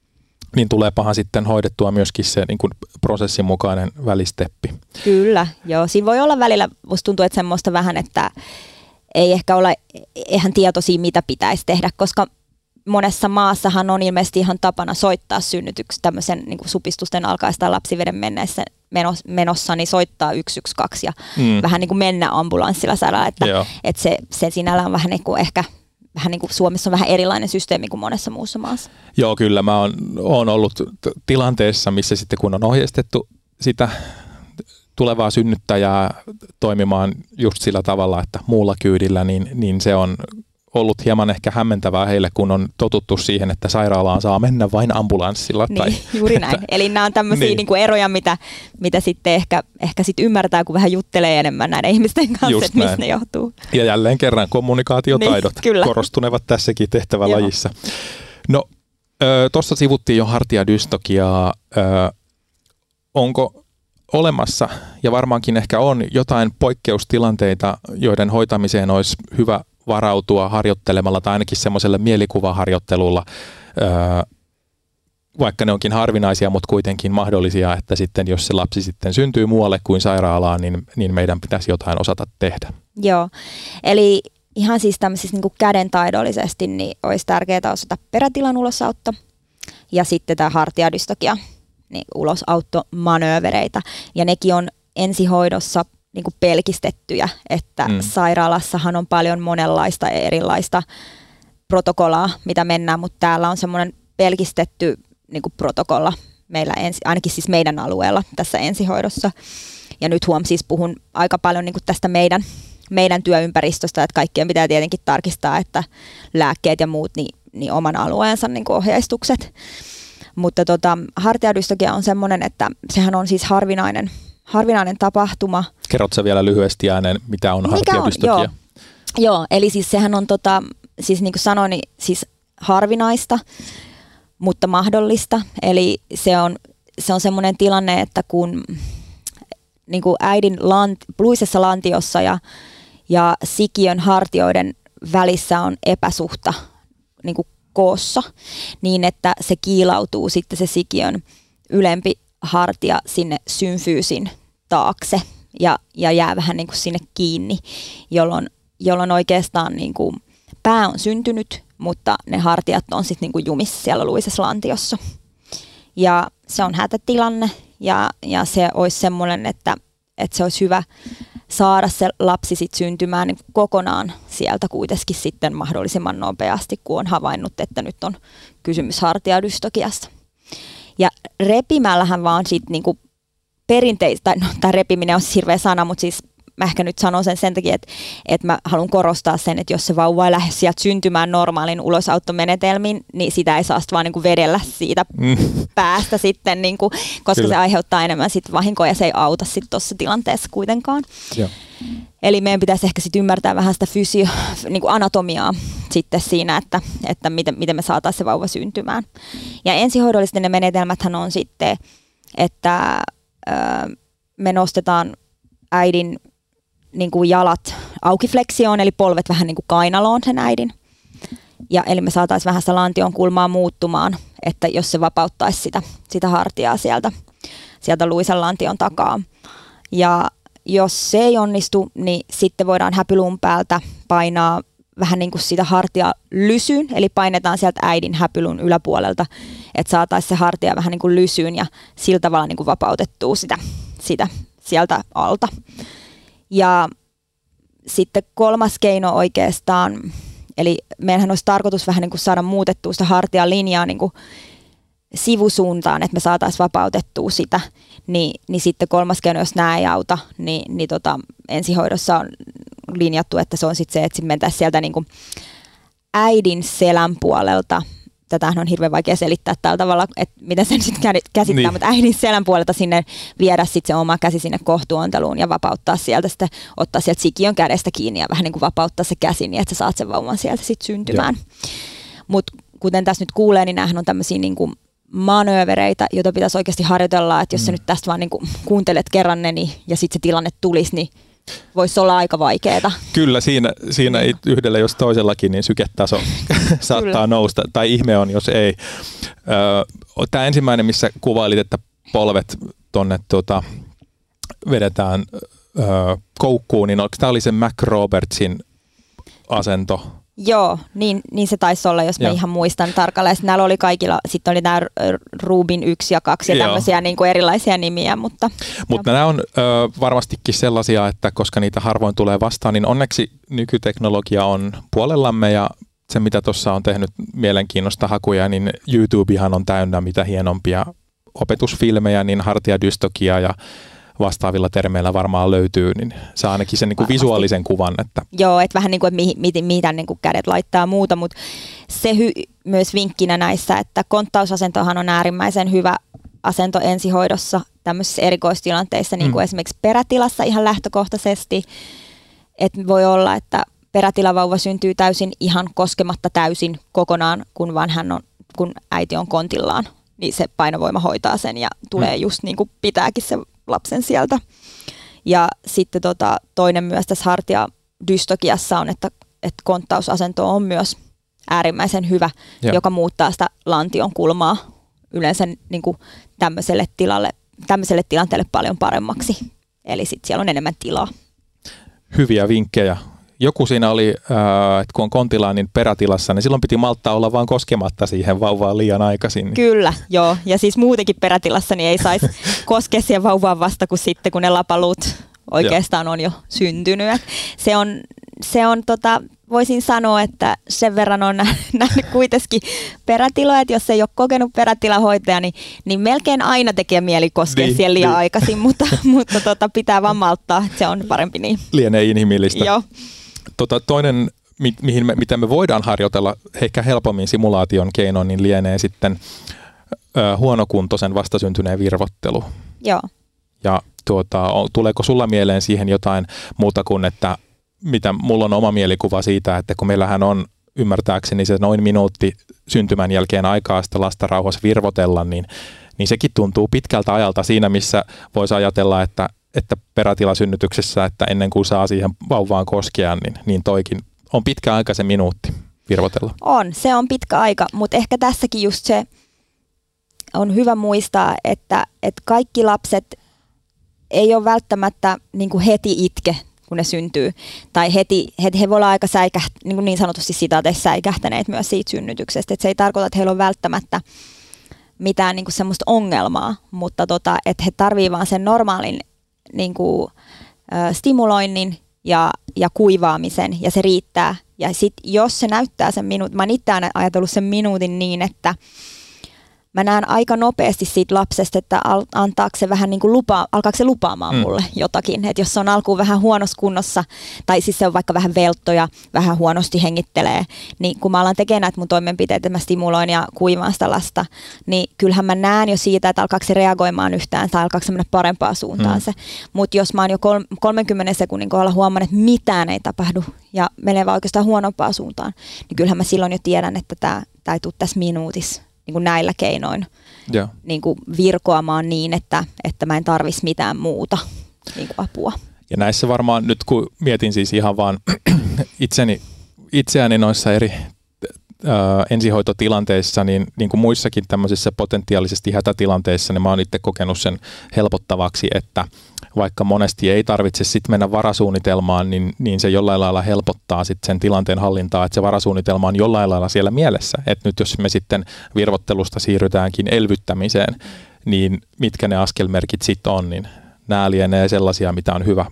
Niin tuleepahan sitten hoidettua myöskin se niin kuin prosessin mukainen välisteppi. Kyllä, joo. Siinä voi olla välillä, musta tuntuu, että semmoista vähän, että ei ehkä ole ihan tietoisia, mitä pitäisi tehdä, koska monessa maassahan on ilmeisesti ihan tapana soittaa synnytyksi tämmöisen niin kuin supistusten alkaista lapsiveden mennessä menossa, niin soittaa 112 ja mm. vähän niin kuin mennä ambulanssilla saada, että, että se, se sinällään on vähän niin kuin ehkä vähän niin kuin Suomessa on vähän erilainen systeemi kuin monessa muussa maassa. Joo, kyllä. Mä oon, oon ollut tilanteessa, missä sitten kun on ohjeistettu sitä tulevaa synnyttäjää toimimaan just sillä tavalla, että muulla kyydillä, niin, niin se on ollut hieman ehkä hämmentävää heille, kun on totuttu siihen, että sairaalaan saa mennä vain ambulanssilla. Niin, tai, <laughs> juuri näin. Että, Eli nämä on tämmöisiä niin. Niin eroja, mitä, mitä sitten ehkä, ehkä sit ymmärtää, kun vähän juttelee enemmän näiden ihmisten kanssa, Just että mistä ne johtuu. Ja jälleen kerran kommunikaatiotaidot niin, korostunevat tässäkin tehtävälajissa. No, tuossa sivuttiin jo hartiadystokiaa. onko olemassa, ja varmaankin ehkä on, jotain poikkeustilanteita, joiden hoitamiseen olisi hyvä varautua harjoittelemalla tai ainakin semmoisella mielikuvaharjoittelulla, öö, vaikka ne onkin harvinaisia, mutta kuitenkin mahdollisia, että sitten jos se lapsi sitten syntyy muualle kuin sairaalaan, niin, niin meidän pitäisi jotain osata tehdä. Joo, eli ihan siis tämmöisissä niin kädentaidollisesti niin olisi tärkeää osata perätilan ulosautto ja sitten tämä hartiadystokia, niin ulosauttomanöövereitä. Ja nekin on ensihoidossa niin kuin pelkistettyjä, että mm. sairaalassahan on paljon monenlaista erilaista protokollaa, mitä mennään, mutta täällä on semmoinen pelkistetty niin kuin protokolla meillä, ensi, ainakin siis meidän alueella tässä ensihoidossa. Ja nyt huom siis puhun aika paljon niin kuin tästä meidän, meidän työympäristöstä, että kaikkien pitää tietenkin tarkistaa, että lääkkeet ja muut, niin, niin oman alueensa niin kuin ohjeistukset. Mutta tota, hartiadystokia on semmoinen, että sehän on siis harvinainen harvinainen tapahtuma. Kerrotko vielä lyhyesti ääneen, mitä on hartiadystokia? Joo. Joo, eli siis sehän on, tota, siis niin kuin sanoin, niin siis harvinaista, mutta mahdollista. Eli se on, se on semmoinen tilanne, että kun niin kuin äidin lant, luisessa lantiossa ja, ja sikiön hartioiden välissä on epäsuhta niin kuin koossa, niin että se kiilautuu sitten se sikiön ylempi hartia sinne symfyysin taakse ja, ja jää vähän niin kuin sinne kiinni, jolloin, jolloin oikeastaan niin kuin pää on syntynyt, mutta ne hartiat on sitten niin kuin jumissa siellä luisessa lantiossa. Ja se on hätätilanne ja, ja se olisi semmoinen, että, että se olisi hyvä saada se lapsi sit syntymään niin kokonaan sieltä kuitenkin sitten mahdollisimman nopeasti, kun on havainnut, että nyt on kysymys hartiadystokiasta. Ja repimällähän vaan sitten niinku perinteistä, no tämä repiminen on hirveä sana, mutta siis mä ehkä nyt sanon sen sen takia, että, että mä haluan korostaa sen, että jos se vauva ei lähde sieltä syntymään normaalin ulosauttomenetelmin, niin sitä ei saa vaan niin kuin vedellä siitä mm. päästä sitten, niin kuin, koska Kyllä. se aiheuttaa enemmän sit vahinkoa ja se ei auta sitten tuossa tilanteessa kuitenkaan. Joo. Eli meidän pitäisi ehkä sitten ymmärtää vähän sitä fysio, niin kuin anatomiaa sitten siinä, että, että miten, miten me saataisiin se vauva syntymään. Ja ensihoidollisten ne menetelmäthän on sitten, että ö, me nostetaan äidin niin kuin jalat aukifleksioon, eli polvet vähän niin kuin kainaloon sen äidin. Ja, eli me saataisiin vähän sitä lantion kulmaa muuttumaan, että jos se vapauttaisi sitä, sitä hartiaa sieltä, sieltä luisen lantion takaa. Ja jos se ei onnistu, niin sitten voidaan häpyluun päältä painaa vähän niin kuin sitä hartia lysyyn, eli painetaan sieltä äidin häpylun yläpuolelta, että saataisiin se hartia vähän niin kuin lysyyn ja sillä tavalla niin kuin vapautettua sitä, sitä sieltä alta. Ja sitten kolmas keino oikeastaan, eli meillähän olisi tarkoitus vähän niin kuin saada muutettua sitä hartian linjaa niin kuin sivusuuntaan, että me saataisiin vapautettua sitä, niin, niin sitten kolmas keino, jos nämä ei auta, niin, niin tota, ensihoidossa on linjattu, että se on sitten se, että mentäisiin sieltä niin kuin äidin selän puolelta tätä on hirveän vaikea selittää tällä tavalla, että miten sen sitten käsittää, niin. mutta äidin selän puolelta sinne viedä sitten se oma käsi sinne kohtuonteluun ja vapauttaa sieltä sitten, ottaa sieltä sikiön kädestä kiinni ja vähän niin kuin vapauttaa se käsi niin, että sä saat sen vauvan sieltä sitten syntymään. Mutta kuten tässä nyt kuulee, niin nämähän on tämmöisiä niin kuin manöövereitä, joita pitäisi oikeasti harjoitella, että jos mm. sä nyt tästä vaan niin kuin kuuntelet kerran ne niin, ja sitten se tilanne tulisi, niin voisi olla aika vaikeaa. Kyllä, siinä, siinä yhdellä jos toisellakin, niin syketaso <laughs> saattaa Kyllä. nousta, tai ihme on, jos ei. Tämä ensimmäinen, missä kuvailit, että polvet tuonne tuota, vedetään koukkuun, niin tämä oli se Mac Robertsin asento? Joo, niin, niin se taisi olla, jos mä Joo. ihan muistan tarkalleen. Näillä oli kaikilla, sitten oli nämä Rubin 1 ja 2 ja tämmöisiä niin kuin erilaisia nimiä. Mutta mutta nämä on ö, varmastikin sellaisia, että koska niitä harvoin tulee vastaan, niin onneksi nykyteknologia on puolellamme ja se, mitä tuossa on tehnyt mielenkiinnosta hakuja, niin YouTubehan on täynnä mitä hienompia opetusfilmejä, niin hartiadystokia ja vastaavilla termeillä varmaan löytyy, niin saa ainakin sen niin kuin visuaalisen kuvan. Että. Joo, että vähän niin kuin, että mihin, mihin niin kuin kädet laittaa muuta, mutta se hy- myös vinkkinä näissä, että konttausasentohan on äärimmäisen hyvä asento ensihoidossa tämmöisissä erikoistilanteissa, niin kuin mm. esimerkiksi perätilassa ihan lähtökohtaisesti, että voi olla, että perätilavauva syntyy täysin ihan koskematta täysin kokonaan, kun vaan hän on, kun äiti on kontillaan, niin se painovoima hoitaa sen ja tulee mm. just niin kuin pitääkin se lapsen sieltä. Ja sitten tota, toinen myös tässä hartia dystokiassa on, että että konttausasento on myös äärimmäisen hyvä, ja. joka muuttaa sitä lantion kulmaa yleensä niin kuin tämmöiselle, tilalle, tämmöiselle tilanteelle paljon paremmaksi. Eli sitten siellä on enemmän tilaa. Hyviä vinkkejä joku siinä oli, äh, että kun on kontilaanin perätilassa, niin silloin piti malttaa olla vaan koskematta siihen vauvaan liian aikaisin. Kyllä, joo. Ja siis muutenkin perätilassa niin ei saisi <laughs> koskea siihen vauvaan vasta kuin sitten, kun ne lapalut oikeastaan on jo syntynyt. se on, se on tota, voisin sanoa, että sen verran on <laughs> nähnyt kuitenkin perätiloja, että jos ei ole kokenut perätilahoitaja, niin, niin melkein aina tekee mieli koskea niin, siellä liian niin. aikaisin, mutta, <laughs> mutta tota, pitää vaan malttaa, se on parempi niin. Lienee inhimillistä. Joo. Tota, toinen, mi- mihin me, mitä me voidaan harjoitella ehkä helpommin simulaation keinoin, niin lienee sitten ö, huonokuntoisen vastasyntyneen virvottelu. Joo. Ja tuota, tuleeko sulla mieleen siihen jotain muuta kuin, että mitä mulla on oma mielikuva siitä, että kun meillähän on ymmärtääkseni se noin minuutti syntymän jälkeen aikaa sitä lasta rauhassa virvotella, niin, niin sekin tuntuu pitkältä ajalta siinä, missä voisi ajatella, että että perätilasynnytyksessä, että ennen kuin saa siihen vauvaan koskea, niin, niin toikin on pitkä aika se minuutti virvotella. On, se on pitkä aika, mutta ehkä tässäkin just se on hyvä muistaa, että, että kaikki lapset ei ole välttämättä niin kuin heti itke, kun ne syntyy. Tai heti, heti he voi olla aika säikäht, niin, niin sanotusti sitaateissa säikähtäneet myös siitä synnytyksestä. Et se ei tarkoita, että heillä on välttämättä mitään niin kuin semmoista ongelmaa, mutta tota, että he tarvitsevat vaan sen normaalin niin kuin, ä, stimuloinnin ja, ja kuivaamisen ja se riittää. Ja sitten jos se näyttää sen minuutin, mä oon itse ajatellut sen minuutin niin, että mä näen aika nopeasti siitä lapsesta, että antaako se vähän niin kuin lupa, alkaako se lupaamaan mm. mulle jotakin. Että jos se on alkuun vähän huonossa kunnossa, tai siis se on vaikka vähän velttoja, vähän huonosti hengittelee, niin kun mä alan tekemään näitä mun toimenpiteitä, mä stimuloin ja kuivaan sitä lasta, niin kyllähän mä näen jo siitä, että alkaako se reagoimaan yhtään tai alkaako se mennä parempaan suuntaan mm. se. Mutta jos mä oon jo 30 sekunnin kohdalla huomannut, että mitään ei tapahdu ja menee vaan oikeastaan huonompaan suuntaan, niin kyllähän mä silloin jo tiedän, että tämä ei tule tässä minuutissa niin kuin näillä keinoin yeah. niin kuin virkoamaan niin, että, että mä en tarvitsisi mitään muuta niin kuin apua. Ja näissä varmaan nyt kun mietin siis ihan vaan <clears throat> itseni, itseäni noissa eri ensihoitotilanteissa, niin, niin kuin muissakin tämmöisissä potentiaalisesti hätätilanteissa, niin mä oon itse kokenut sen helpottavaksi, että vaikka monesti ei tarvitse sitten mennä varasuunnitelmaan, niin, niin se jollain lailla helpottaa sitten sen tilanteen hallintaa, että se varasuunnitelma on jollain lailla siellä mielessä. Että nyt jos me sitten virvottelusta siirrytäänkin elvyttämiseen, niin mitkä ne askelmerkit sitten on, niin nämä lienee sellaisia, mitä on hyvä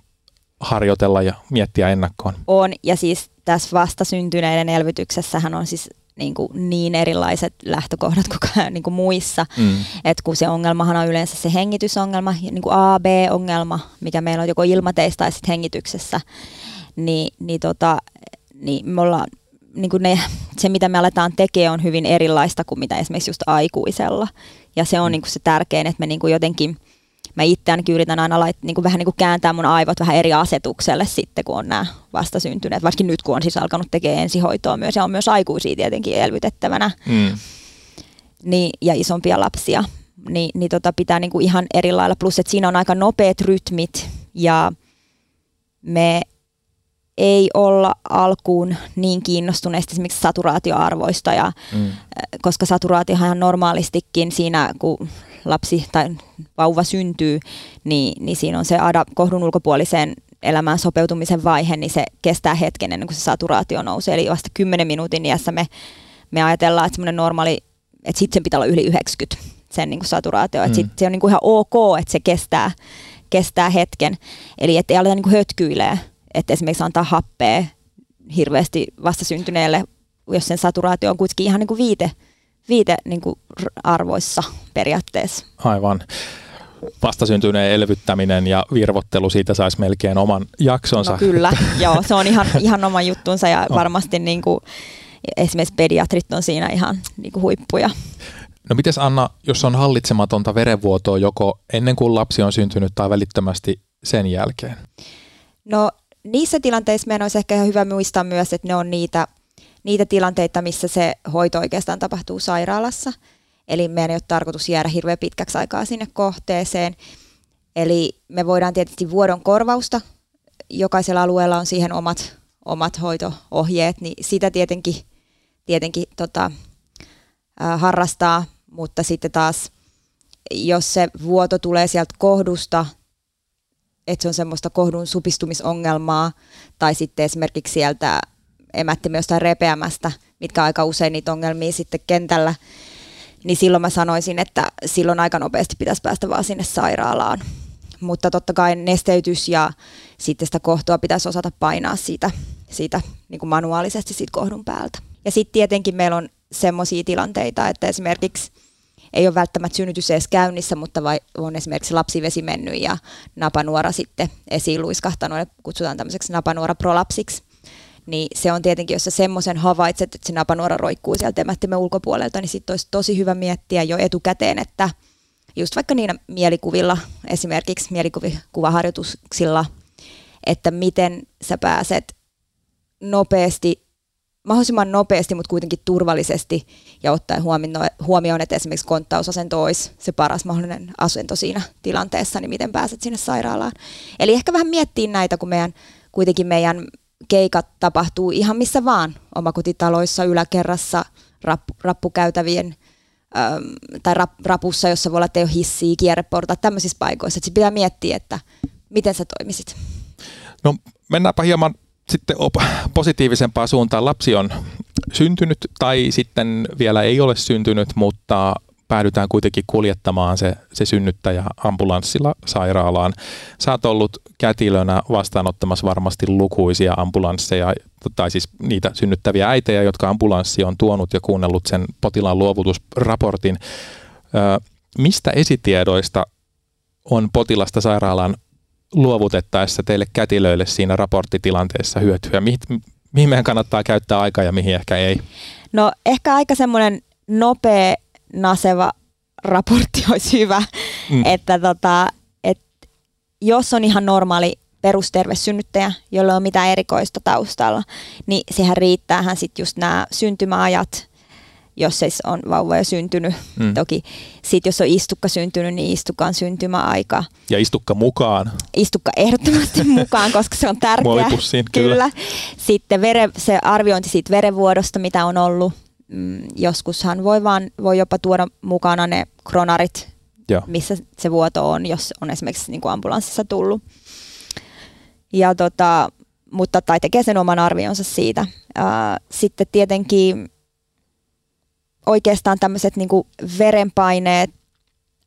harjoitella ja miettiä ennakkoon. On, ja siis tässä vastasyntyneiden elvytyksessähän on siis niin, kuin niin erilaiset lähtökohdat kuin, niin kuin muissa. Mm. Et kun se ongelmahan on yleensä se hengitysongelma, niin kuin A-B-ongelma, mikä meillä on joko ilmateissa tai sitten hengityksessä, niin, niin, tota, niin me ollaan, niin kuin ne, se, mitä me aletaan tekemään, on hyvin erilaista kuin mitä esimerkiksi just aikuisella. Ja se on mm. niin kuin se tärkein, että me niin kuin jotenkin – mä itse ainakin yritän aina lait, niin kuin vähän niin kuin kääntää mun aivot vähän eri asetukselle sitten, kun on nämä vastasyntyneet. Varsinkin nyt, kun on siis alkanut tekemään ensihoitoa myös, ja on myös aikuisia tietenkin elvytettävänä, mm. niin, ja isompia lapsia. Niin, niin tota pitää niin kuin ihan eri lailla, plus että siinä on aika nopeat rytmit, ja me ei olla alkuun niin kiinnostuneista esimerkiksi saturaatioarvoista, ja, mm. koska saturaatiohan normaalistikin siinä, kun lapsi tai vauva syntyy, niin, niin siinä on se ADA kohdun ulkopuoliseen elämään sopeutumisen vaihe, niin se kestää hetken ennen kuin se saturaatio nousee. Eli vasta 10 minuutin iässä me, me ajatellaan, että semmoinen normaali, että sitten sen pitää olla yli 90 sen niin kuin saturaatio. Mm. Että sit se on niin kuin ihan ok, että se kestää, kestää hetken. Eli ettei aleta niin kuin hötkyilee, että esimerkiksi antaa happea hirveästi vastasyntyneelle, jos sen saturaatio on kuitenkin ihan niin kuin viite, viite niin kuin arvoissa periaatteessa. Aivan. Vastasyntyneen elvyttäminen ja virvottelu, siitä saisi melkein oman jaksonsa. No kyllä, <laughs> joo, se on ihan, ihan oma juttunsa ja no. varmasti niin kuin, esimerkiksi pediatrit on siinä ihan niin kuin huippuja. No mites Anna, jos on hallitsematonta verenvuotoa joko ennen kuin lapsi on syntynyt tai välittömästi sen jälkeen? No niissä tilanteissa meidän olisi ehkä ihan hyvä muistaa myös, että ne on niitä niitä tilanteita, missä se hoito oikeastaan tapahtuu sairaalassa. Eli meidän ei ole tarkoitus jäädä hirveän pitkäksi aikaa sinne kohteeseen. Eli me voidaan tietysti vuodon korvausta. Jokaisella alueella on siihen omat, omat hoito-ohjeet, niin sitä tietenkin, tietenkin tota, ää, harrastaa, mutta sitten taas jos se vuoto tulee sieltä kohdusta, että se on semmoista kohdun supistumisongelmaa, tai sitten esimerkiksi sieltä emättimme jostain repeämästä, mitkä aika usein niitä ongelmia sitten kentällä, niin silloin mä sanoisin, että silloin aika nopeasti pitäisi päästä vaan sinne sairaalaan. Mutta totta kai nesteytys ja sitten sitä kohtua pitäisi osata painaa siitä, siitä niin kuin manuaalisesti siitä kohdun päältä. Ja sitten tietenkin meillä on semmoisia tilanteita, että esimerkiksi ei ole välttämättä synnytys edes käynnissä, mutta vai on esimerkiksi lapsivesi mennyt ja napanuora sitten esiin luiskahtanut, kutsutaan tämmöiseksi napanuora prolapsiksi. Niin se on tietenkin, jos sä semmoisen havaitset, että se napanuora roikkuu sieltä emättimen ulkopuolelta, niin sitten olisi tosi hyvä miettiä jo etukäteen, että just vaikka niillä mielikuvilla, esimerkiksi mielikuvaharjoituksilla, että miten sä pääset nopeasti mahdollisimman nopeasti, mutta kuitenkin turvallisesti ja ottaen huomioon, että esimerkiksi konttausasento olisi se paras mahdollinen asento siinä tilanteessa, niin miten pääset sinne sairaalaan. Eli ehkä vähän miettiä näitä, kun meidän, kuitenkin meidän keikat tapahtuu ihan missä vaan, omakotitaloissa, yläkerrassa, rappu, rappukäytävien äm, tai rap, rapussa, jossa voi olla, että ei ole hissiä, kierreporta, tämmöisissä paikoissa. Että pitää miettiä, että miten sä toimisit. No mennäänpä hieman sitten op- positiivisempaa suuntaan. Lapsi on syntynyt tai sitten vielä ei ole syntynyt, mutta päädytään kuitenkin kuljettamaan se, se synnyttäjä ambulanssilla sairaalaan. Sä oot ollut kätilönä vastaanottamassa varmasti lukuisia ambulansseja, tai siis niitä synnyttäviä äitejä, jotka ambulanssi on tuonut ja kuunnellut sen potilaan luovutusraportin. Ö, mistä esitiedoista on potilasta sairaalaan luovutettaessa teille kätilöille siinä raporttitilanteessa hyötyä? Mihin, mihin meidän kannattaa käyttää aikaa ja mihin ehkä ei? No ehkä aika semmoinen nopea, naseva raportti <laughs> olisi hyvä, mm. että tota, et jos on ihan normaali perusterve synnyttäjä, jolla on mitään erikoista taustalla, niin sehän riittäähän sitten just nämä syntymäajat, jos se on vauva jo syntynyt. Mm. Toki sitten jos on istukka syntynyt, niin istukan syntymäaika. Ja istukka mukaan. Istukka ehdottomasti <laughs> mukaan, koska se on tärkeää. kyllä. kyllä. Sitten vere, se arviointi siitä verenvuodosta, mitä on ollut. Mm, joskushan voi, vaan, voi jopa tuoda mukana ne kronarit, ja. missä se vuoto on, jos on esimerkiksi niin kuin ambulanssissa tullut. Ja tota, mutta tai tekee sen oman arvionsa siitä. sitten tietenkin oikeastaan tämmöiset niin verenpaineet,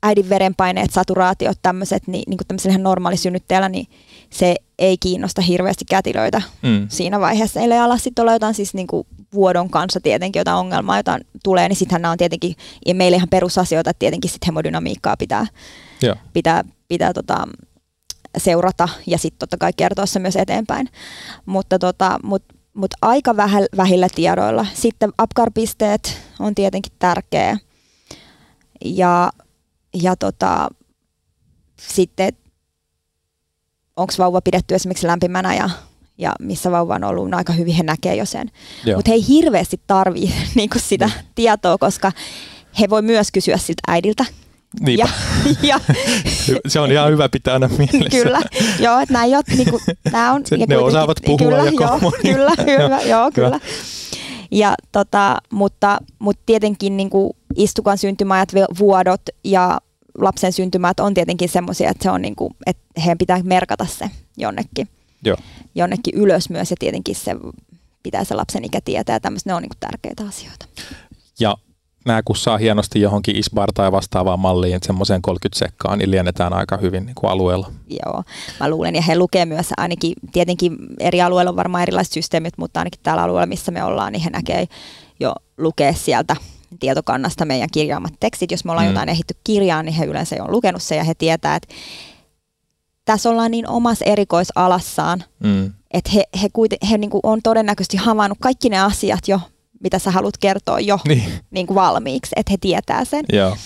äidin verenpaineet, saturaatiot, tämmöiset, niin, niin kuin ihan normaalisynnyttäjällä, niin se ei kiinnosta hirveästi kätilöitä mm. siinä vaiheessa. Ellei ala sitten olla jotain siis niin kuin vuodon kanssa tietenkin jotain ongelmaa, jota tulee, niin sittenhän nämä on tietenkin, ja meille ihan perusasioita, että tietenkin sitten hemodynamiikkaa pitää, yeah. pitää, pitää tota, seurata ja sitten totta kai kertoa se myös eteenpäin. Mutta tota, mut mutta aika vähillä tiedoilla. Sitten Apgar-pisteet on tietenkin tärkeä. Ja, ja tota, sitten onko vauva pidetty esimerkiksi lämpimänä ja, ja missä vauva on ollut, no aika hyvin he näkee jo sen. Mutta he ei hirveästi tarvitse <laughs> niinku sitä mm. tietoa, koska he voi myös kysyä siltä äidiltä, Niinpä. Ja, <laughs> ja, se on ihan hyvä pitää aina mielessä. Kyllä, joo, että näin, niinku, nämä on... <laughs> Se, ja ne osaavat puhua kyllä, ja joo, Kyllä, hyvä, joo, kyllä. Ja tota, mutta, mutta tietenkin niin kuin istukan syntymäjät, vuodot ja lapsen syntymät on tietenkin semmoisia, että se on niin kuin, että heidän pitää merkata se jonnekin, Joo. jonnekin ylös myös ja tietenkin se pitää se lapsen ikä tietää ja tämmöistä, ne on niin kuin tärkeitä asioita. Ja nämä kun saa hienosti johonkin isbar tai vastaavaan malliin, semmoiseen 30 sekkaa, niin liennetään aika hyvin niin kuin alueella. Joo, mä luulen, ja he lukee myös ainakin, tietenkin eri alueilla on varmaan erilaiset systeemit, mutta ainakin täällä alueella, missä me ollaan, niin he näkee jo lukea sieltä tietokannasta meidän kirjaamat tekstit. Jos me ollaan mm. jotain ehitty kirjaan, niin he yleensä jo on lukenut se ja he tietää, että tässä ollaan niin omassa erikoisalassaan, mm. että he, he, kuiten, he niin kuin on todennäköisesti havainnut kaikki ne asiat jo, mitä sä haluat kertoa jo niin. Niin kuin valmiiksi, että he tietää sen. Joo.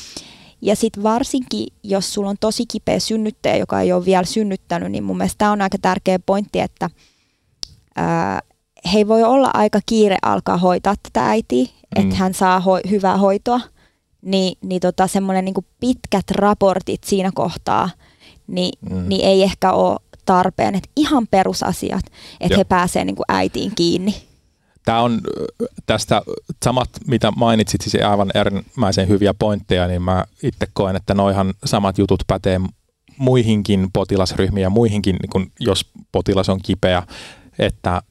Ja sitten varsinkin, jos sulla on tosi kipeä synnyttäjä, joka ei ole vielä synnyttänyt, niin mun mielestä tämä on aika tärkeä pointti, että ää, he voi olla aika kiire alkaa hoitaa tätä äitiä, mm. että hän saa ho- hyvää hoitoa. Niin, niin tota, semmoinen niin pitkät raportit siinä kohtaa, niin, mm. niin ei ehkä ole tarpeen, että ihan perusasiat, että Joo. he pääsevät niin äitiin kiinni. Tämä on tästä samat, mitä mainitsit, siis aivan äärimmäisen hyviä pointteja, niin mä itse koen, että noihan samat jutut pätee muihinkin potilasryhmiin ja muihinkin, niin kun, jos potilas on kipeä, että,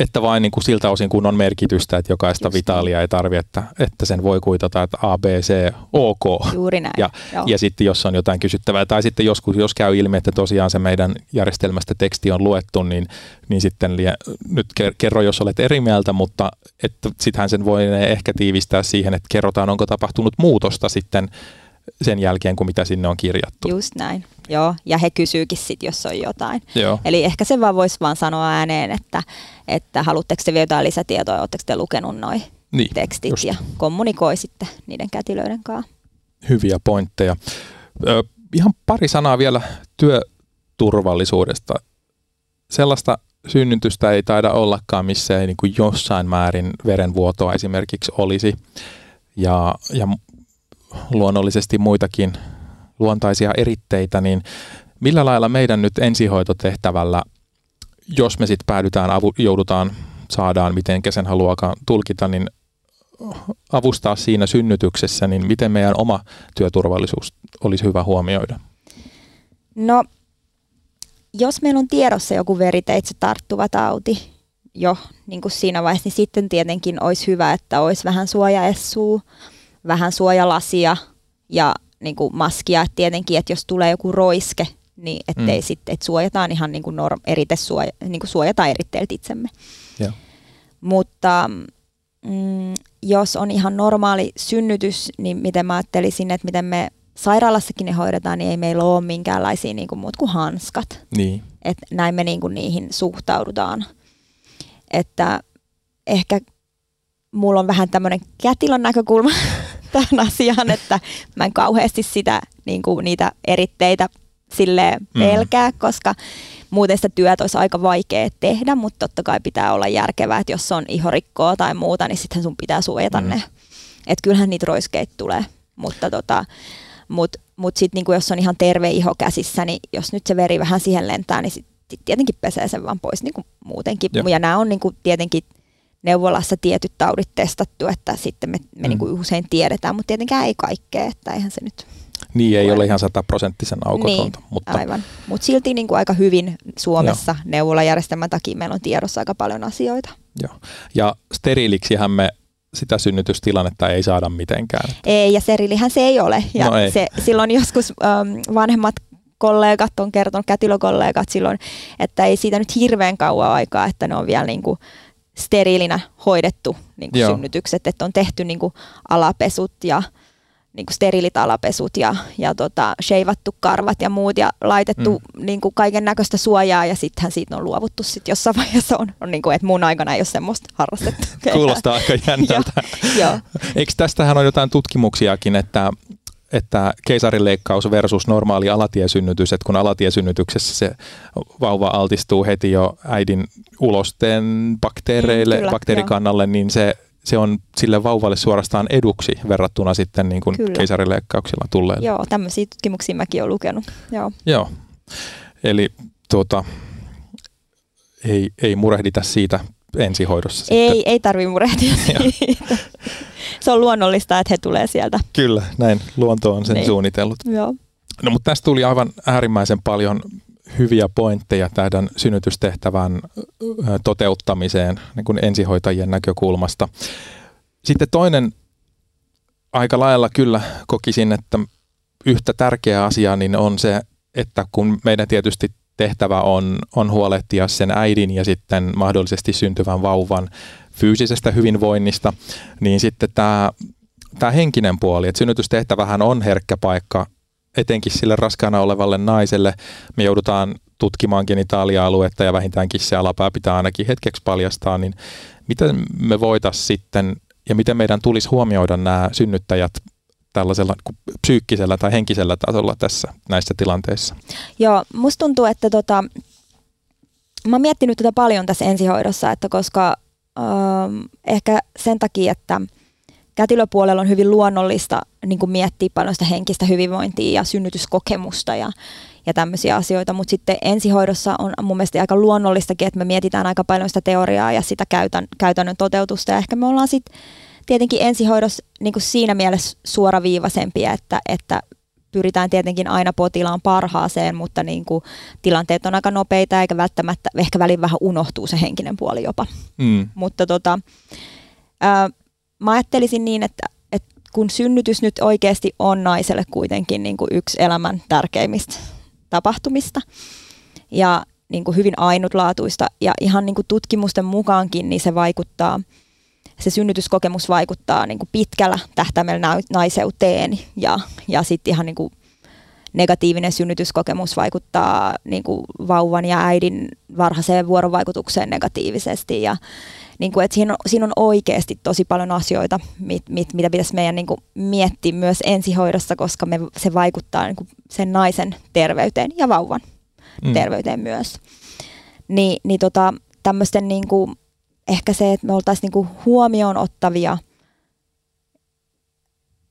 että vain niin kuin siltä osin, kun on merkitystä, että jokaista Just vitaalia ei tarvitse, että, että sen voi kuitata, että A, B, C, OK. Juuri näin. Ja, Joo. ja sitten jos on jotain kysyttävää, tai sitten joskus, jos käy ilmi, että tosiaan se meidän järjestelmästä teksti on luettu, niin, niin sitten lie, nyt ker- kerro, jos olet eri mieltä, mutta että sittenhän sen voi ehkä tiivistää siihen, että kerrotaan, onko tapahtunut muutosta sitten sen jälkeen, kun mitä sinne on kirjattu. Just näin. Joo, ja he kysyykin sitten, jos on jotain. Joo. Eli ehkä se vaan voisi vaan sanoa ääneen, että, että haluatteko te vielä jotain lisätietoa, oletteko te lukenut noin Niin, tekstit just. ja kommunikoi sitten niiden kätilöiden kanssa. hyviä pointteja. Ö, ihan pari sanaa vielä työturvallisuudesta. Sellaista synnytystä ei taida ollakaan, missä ei niin kuin jossain määrin verenvuotoa esimerkiksi olisi. Ja, ja luonnollisesti muitakin luontaisia eritteitä, niin millä lailla meidän nyt ensihoitotehtävällä, jos me sitten päädytään, avu, joudutaan, saadaan, miten sen haluakaan tulkita, niin avustaa siinä synnytyksessä, niin miten meidän oma työturvallisuus olisi hyvä huomioida? No, jos meillä on tiedossa joku veriteitse tarttuva tauti jo niin kuin siinä vaiheessa, niin sitten tietenkin olisi hyvä, että olisi vähän suojaessua, vähän suojalasia ja niin kuin maskia. Et tietenkin, että jos tulee joku roiske, niin ettei Mm. sitten, että suojataan ihan niin kuin norm, eritesuoja, niin kuin suojataan eritteeltä itsemme. Joo. Mutta mm, jos on ihan normaali synnytys, niin miten mä ajattelisin, että miten me sairaalassakin ne hoidetaan, niin ei meillä ole minkäänlaisia niin kuin muut kuin hanskat. Niin, Että näin me niin kuin niihin suhtaudutaan. Että ehkä mulla on vähän tämmöinen kätilön näkökulma <laughs> tähän <laughs> asiaan, että mä en kauheasti sitä, niin kuin niitä eritteitä sille Mm. pelkää, koska muuten sitä työtä olisi aika vaikea tehdä, mutta totta kai pitää olla järkevää, että jos on ihorikkoa tai muuta, niin sitten sun pitää suojata Mm. mm. ne. Että kyllähän niitä roiskeita tulee, mutta tota, mut, mut sitten niinku jos on ihan terve iho käsissä, niin jos nyt se veri vähän siihen lentää, niin sitten sit tietenkin pesee sen vaan pois niinku muutenkin. Joo. Ja nämä on niinku tietenkin neuvolassa tietyt taudit testattu, että sitten me, me Mm. mm. niinku usein tiedetään, mutta tietenkään ei kaikkea, että eihän se nyt niin ei ole ihan sataprosenttisen aukotonta, Niin, mutta aivan. Mutta silti niinku aika hyvin Suomessa neuvolajärjestelmän takia meillä on tiedossa aika paljon asioita. joo. Ja steriiliksihän me sitä synnytystilannetta ei saada mitenkään. Ei, ja serilihän se ei ole. Ja No ei. Se, silloin joskus ähm, vanhemmat kollegat on kertonut, kätilökollegat silloin, että ei siitä nyt hirveän kauan aikaa, että ne on vielä niin kuin steriilinä hoidettu niin kuin Joo. synnytykset, että on tehty niin kuin alapesut ja niin kuin steriilit alapesut ja, ja tota, sheivattu karvat ja muut ja laitettu mm. niin kuin kaiken näköistä suojaa ja sittenhän siitä on luovuttu sitten jossain vaiheessa on, on niin kuin, että mun aikana ei ole semmoista harrastettu. Kuulostaa aika <laughs> jännältä. Joo. Eikö tästähän ole jotain tutkimuksiakin, että, että keisarileikkaus versus normaali alatiesynnytys, että kun alatiesynnytyksessä se vauva altistuu heti jo äidin ulosteen bakteereille, Mm, kyllä, bakteerikannalle, niin se, se on sille vauvalle suorastaan eduksi verrattuna sitten niin kuin Kyllä. keisarileikkauksilla tulleille. Joo, tämmöisiä tutkimuksia mäkin olen lukenut. Joo. Joo. Eli tuota, ei, ei murehdita siitä ensihoidossa. Sitten. Ei, ei tarvi murehtia <laughs> siitä. Se on luonnollista, että he tulee sieltä. Kyllä, näin luonto on sen Niin. suunnitellut. Joo. No mutta tästä tuli aivan äärimmäisen paljon hyviä pointteja tämän synnytystehtävän toteuttamiseen niin kuin ensihoitajien näkökulmasta. Sitten toinen aika lailla kyllä kokisin, että yhtä tärkeä asia niin on se, että kun meidän tietysti tehtävä on, on huolehtia sen äidin ja sitten mahdollisesti syntyvän vauvan fyysisestä hyvinvoinnista, niin sitten tämä, tämä henkinen puoli, että synnytystehtävähän on herkkä paikka etenkin sille raskaana olevalle naiselle. Me joudutaan tutkimaan genitaalia-aluetta ja vähintäänkin se alapää pitää ainakin hetkeksi paljastaa, niin miten me voitaisiin sitten ja miten meidän tulisi huomioida nämä synnyttäjät tällaisella psyykkisellä tai henkisellä tasolla tässä näissä tilanteissa? Joo, musta tuntuu, että tota, mä oon miettinyt tätä paljon tässä ensihoidossa, että koska ähm, ehkä sen takia, että kätilöpuolella on hyvin luonnollista niin kuin miettiä paljon sitä henkistä hyvinvointia ja synnytyskokemusta ja, ja tämmöisiä asioita, mutta sitten ensihoidossa on mun mielestä aika luonnollistakin, että me mietitään aika paljon sitä teoriaa ja sitä käytän, käytännön toteutusta ja ehkä me ollaan sitten tietenkin ensihoidossa niin kuin siinä mielessä suoraviivaisempia, että, että pyritään tietenkin aina potilaan parhaaseen, mutta niin kuin tilanteet on aika nopeita eikä välttämättä, ehkä välin vähän unohtuu se henkinen puoli jopa. Mm. Mutta tota, ää, mä ajattelisin niin, että, että kun synnytys nyt oikeasti on naiselle kuitenkin niin kuin yksi elämän tärkeimmistä tapahtumista ja niin kuin hyvin ainutlaatuista ja ihan niin kuin tutkimusten mukaankin niin se vaikuttaa – se synnytyskokemus vaikuttaa niin kuin pitkällä tähtäimellä naiseuteen ja, ja sitten ihan niin kuin negatiivinen synnytyskokemus vaikuttaa niin kuin vauvan ja äidin varhaiseen vuorovaikutukseen negatiivisesti ja niin kuin, että siinä, on, siinä on oikeasti tosi paljon asioita, mit, mit, mitä pitäisi meidän niin kuin miettiä myös ensihoidossa, koska me, se vaikuttaa niin kuin sen naisen terveyteen ja vauvan mm. terveyteen myös. Ni, niin tota, tämmöisten niin kuin ehkä se, että me oltaisiin niinku huomioon ottavia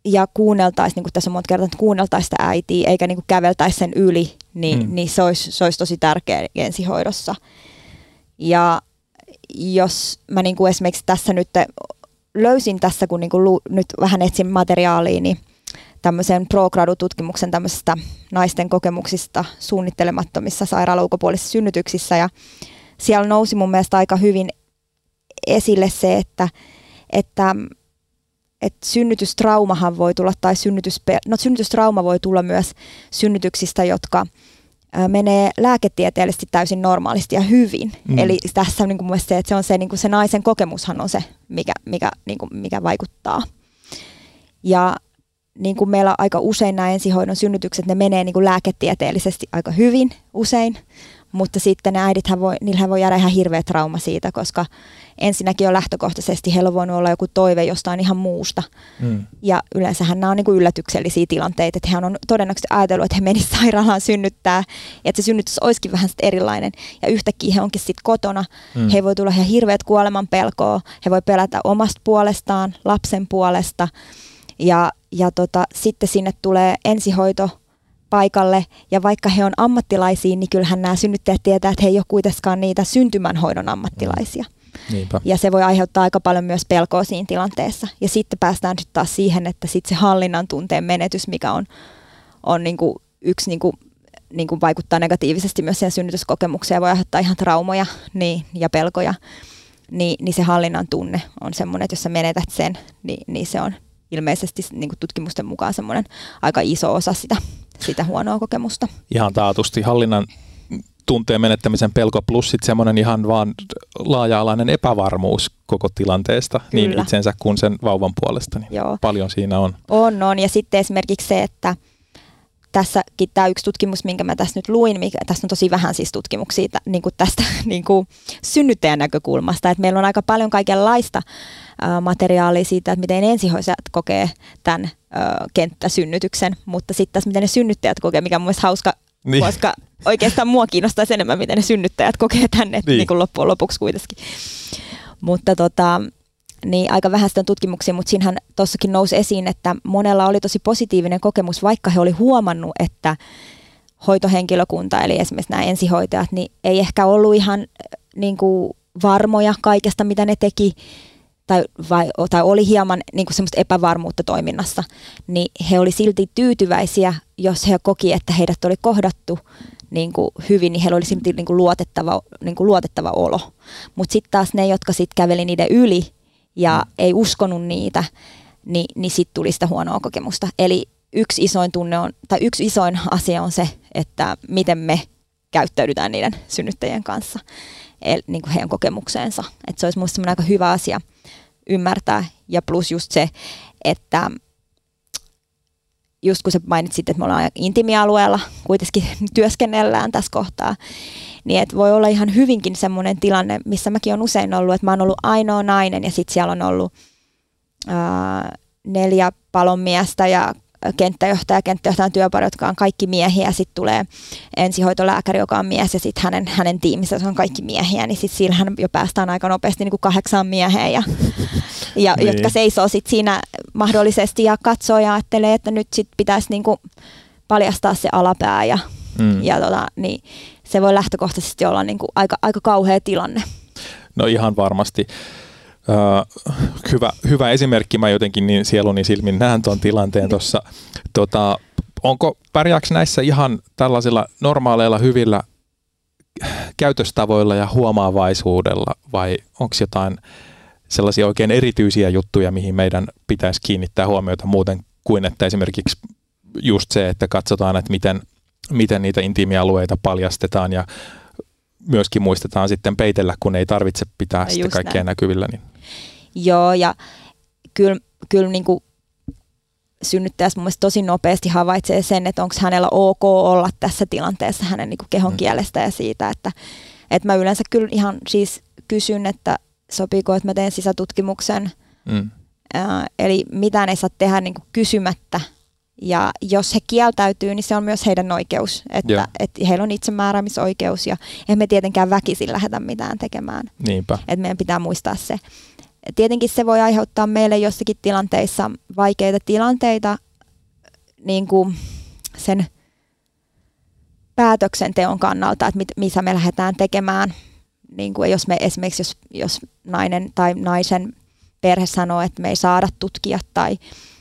ja kuunneltaisiin, niin kuin tässä on monta kertaa, että kuunneltaisiin sitä äitiä eikä niin käveltäisi sen yli, niin, mm. niin se, olisi, se olisi tosi tärkeä ensihoidossa. Ja jos mä niin kuin esimerkiksi tässä nyt löysin tässä, kun niin kuin lu, nyt vähän etsin materiaalia, niin tämmöisen ProGradu-tutkimuksen tämmöisestä naisten kokemuksista suunnittelemattomissa sairaala ulkopuolisissa synnytyksissä ja siellä nousi mun mielestä aika hyvin esille se, että, että, että synnytystraumahan voi tulla, tai synnytys, no, synnytystrauma voi tulla myös synnytyksistä, jotka menee lääketieteellisesti täysin normaalisti ja hyvin. Mm. Eli tässä on niin kuin se, että se on se, niin kuin se naisen kokemushan on se, mikä, mikä, niin kuin, mikä vaikuttaa. Ja niin kuin meillä aika usein nämä ensihoidon synnytykset, ne menee niin kuin lääketieteellisesti aika hyvin usein, mutta sitten ne äidithän voi, niillähän voi jäädä ihan hirveä trauma siitä, koska ensinnäkin jo lähtökohtaisesti heillä on voinut olla joku toive jostain ihan muusta. Mm. Ja yleensähän nämä on niin kuin yllätyksellisiä tilanteita, että hän on todennäköisesti ajatellut, että he menisivät <laughs> sairaalaan synnyttää, ja että se synnytys olisikin vähän erilainen. Ja yhtäkkiä he onkin sitten kotona. Mm. He voi tulla ihan hirveät kuoleman pelkoa, he voi pelätä omasta puolestaan, lapsen puolesta. Ja, ja tota, sitten sinne tulee ensihoito paikalle, ja vaikka he on ammattilaisia, niin kyllähän nämä synnyttäjät tietää, että he ei ole kuitenkaan niitä syntymänhoidon ammattilaisia. Mm. Niinpä. Ja se voi aiheuttaa aika paljon myös pelkoa siinä tilanteessa. Ja sitten päästään nyt taas siihen, että sitten se hallinnan tunteen menetys, mikä on, on niin kuin yksi niin kuin, niin kuin vaikuttaa negatiivisesti myös siihen synnytyskokemukseen ja voi aiheuttaa ihan traumoja niin, ja pelkoja, niin, niin se hallinnan tunne on semmoinen, että jos sä menetät sen, niin, niin se on ilmeisesti niin kuin tutkimusten mukaan semmoinen aika iso osa sitä, sitä huonoa kokemusta. Ihan taatusti hallinnan tunteen menettämisen pelko plus sitten semmoinen ihan vaan laaja-alainen epävarmuus koko tilanteesta, niin Kyllä. niin itsensä kuin sen vauvan puolesta. Niin Joo. Paljon siinä on. On, on. Ja sitten esimerkiksi se, että tässäkin tämä yksi tutkimus, minkä mä tässä nyt luin, mikä, tässä on tosi vähän siis tutkimuksia niin kuin tästä <laughs> niin kuin synnyttäjän näkökulmasta, että meillä on aika paljon kaikenlaista ä, materiaalia siitä, että miten ensihoitajat kokee tämän kenttäsynnytyksen, mutta sitten taas miten ne synnyttäjät kokee, mikä on mun hauska niin. koska oikeastaan mua kiinnostaisi enemmän, miten ne synnyttäjät kokee tänne niin. Niin kuin loppujen lopuksi kuitenkin. Mutta tota, niin aika vähän sitä tutkimuksia, mutta siinähän tuossakin nousi esiin, että monella oli tosi positiivinen kokemus, vaikka he oli huomannut, että hoitohenkilökunta, eli esimerkiksi nämä ensihoitajat, niin ei ehkä ollut ihan niin kuin varmoja kaikesta, mitä ne teki, tai, vai, tai oli hieman niin kuin semmoista epävarmuutta toiminnassa, niin he oli silti tyytyväisiä, jos he koki, että heidät oli kohdattu niin kuin hyvin, niin heillä oli silti niin kuin luotettava, niin kuin luotettava olo. Mutta sitten taas ne, jotka sitten käveli niiden yli ja mm. ei uskonut niitä, niin, niin sitten tuli sitä huonoa kokemusta. Eli yksi isoin tunne on, tai yksi isoin <laughs> asia on se, että miten me käyttäydytään niiden synnyttäjien kanssa, eli niin kuin heidän kokemukseensa. Et se olisi minusta aika hyvä asia ymmärtää. Ja plus just se, että just kun sä mainitsit, että me ollaan intimialueella, kuitenkin <laughs> työskennellään tässä kohtaa, niin että voi olla ihan hyvinkin semmoinen tilanne, missä mäkin on usein ollut, että mä oon ollut ainoa nainen ja sitten siellä on ollut ää, neljä palonmiestä ja kenttäjohtaja, kenttäjohtajan työpari, jotka on kaikki miehiä, sitten tulee ensihoitolääkäri, joka on mies, ja sitten hänen, hänen tiimissä on kaikki miehiä, niin sitten sillähän jo päästään aika nopeasti niin kuin kahdeksaan mieheen, ja, <laughs> ja niin. jotka seisoo sitten siinä mahdollisesti ja katsoo ja ajattelee, että nyt sitten pitäisi niin kuin paljastaa se alapää ja Mm. Ja tota, niin se voi lähtökohtaisesti olla niin kuin aika, aika kauhea tilanne. No ihan varmasti. Uh, hyvä, hyvä esimerkki, mä jotenkin niin sieluni silmin näen tuon tilanteen tuossa. Tota, onko, pärjääkö näissä ihan tällaisilla normaaleilla hyvillä käytöstavoilla ja huomaavaisuudella vai onko jotain sellaisia oikein erityisiä juttuja, mihin meidän pitäisi kiinnittää huomiota muuten kuin että esimerkiksi just se, että katsotaan, että miten, miten niitä intiimialueita paljastetaan ja myöskin muistetaan sitten peitellä, kun ei tarvitse pitää ja sitä kaikkea näin. näkyvillä. Niin. Joo, ja kyllä, kyllä niin kuin synnyttäjä mun tosi nopeasti havaitsee sen, että onko hänellä ok olla tässä tilanteessa hänen niin kuin kehon mm. kielestä ja siitä, että, että mä yleensä kyllä ihan siis kysyn, että sopiiko, että mä teen sisätutkimuksen. Mm. Äh, eli mitään ei saa tehdä niin kuin kysymättä. Ja jos he kieltäytyy, niin se on myös heidän oikeus, että, että heillä on itsemääräämisoikeus ja emme me tietenkään väkisin lähdetä mitään tekemään. Niinpä. Että meidän pitää muistaa se. Tietenkin se voi aiheuttaa meille jossakin tilanteissa vaikeita tilanteita niin kuin sen päätöksenteon kannalta, että mit, missä me lähdetään tekemään. Niin kuin jos me esimerkiksi, jos, jos nainen tai naisen perhe sanoo, että me ei saada tutkia tai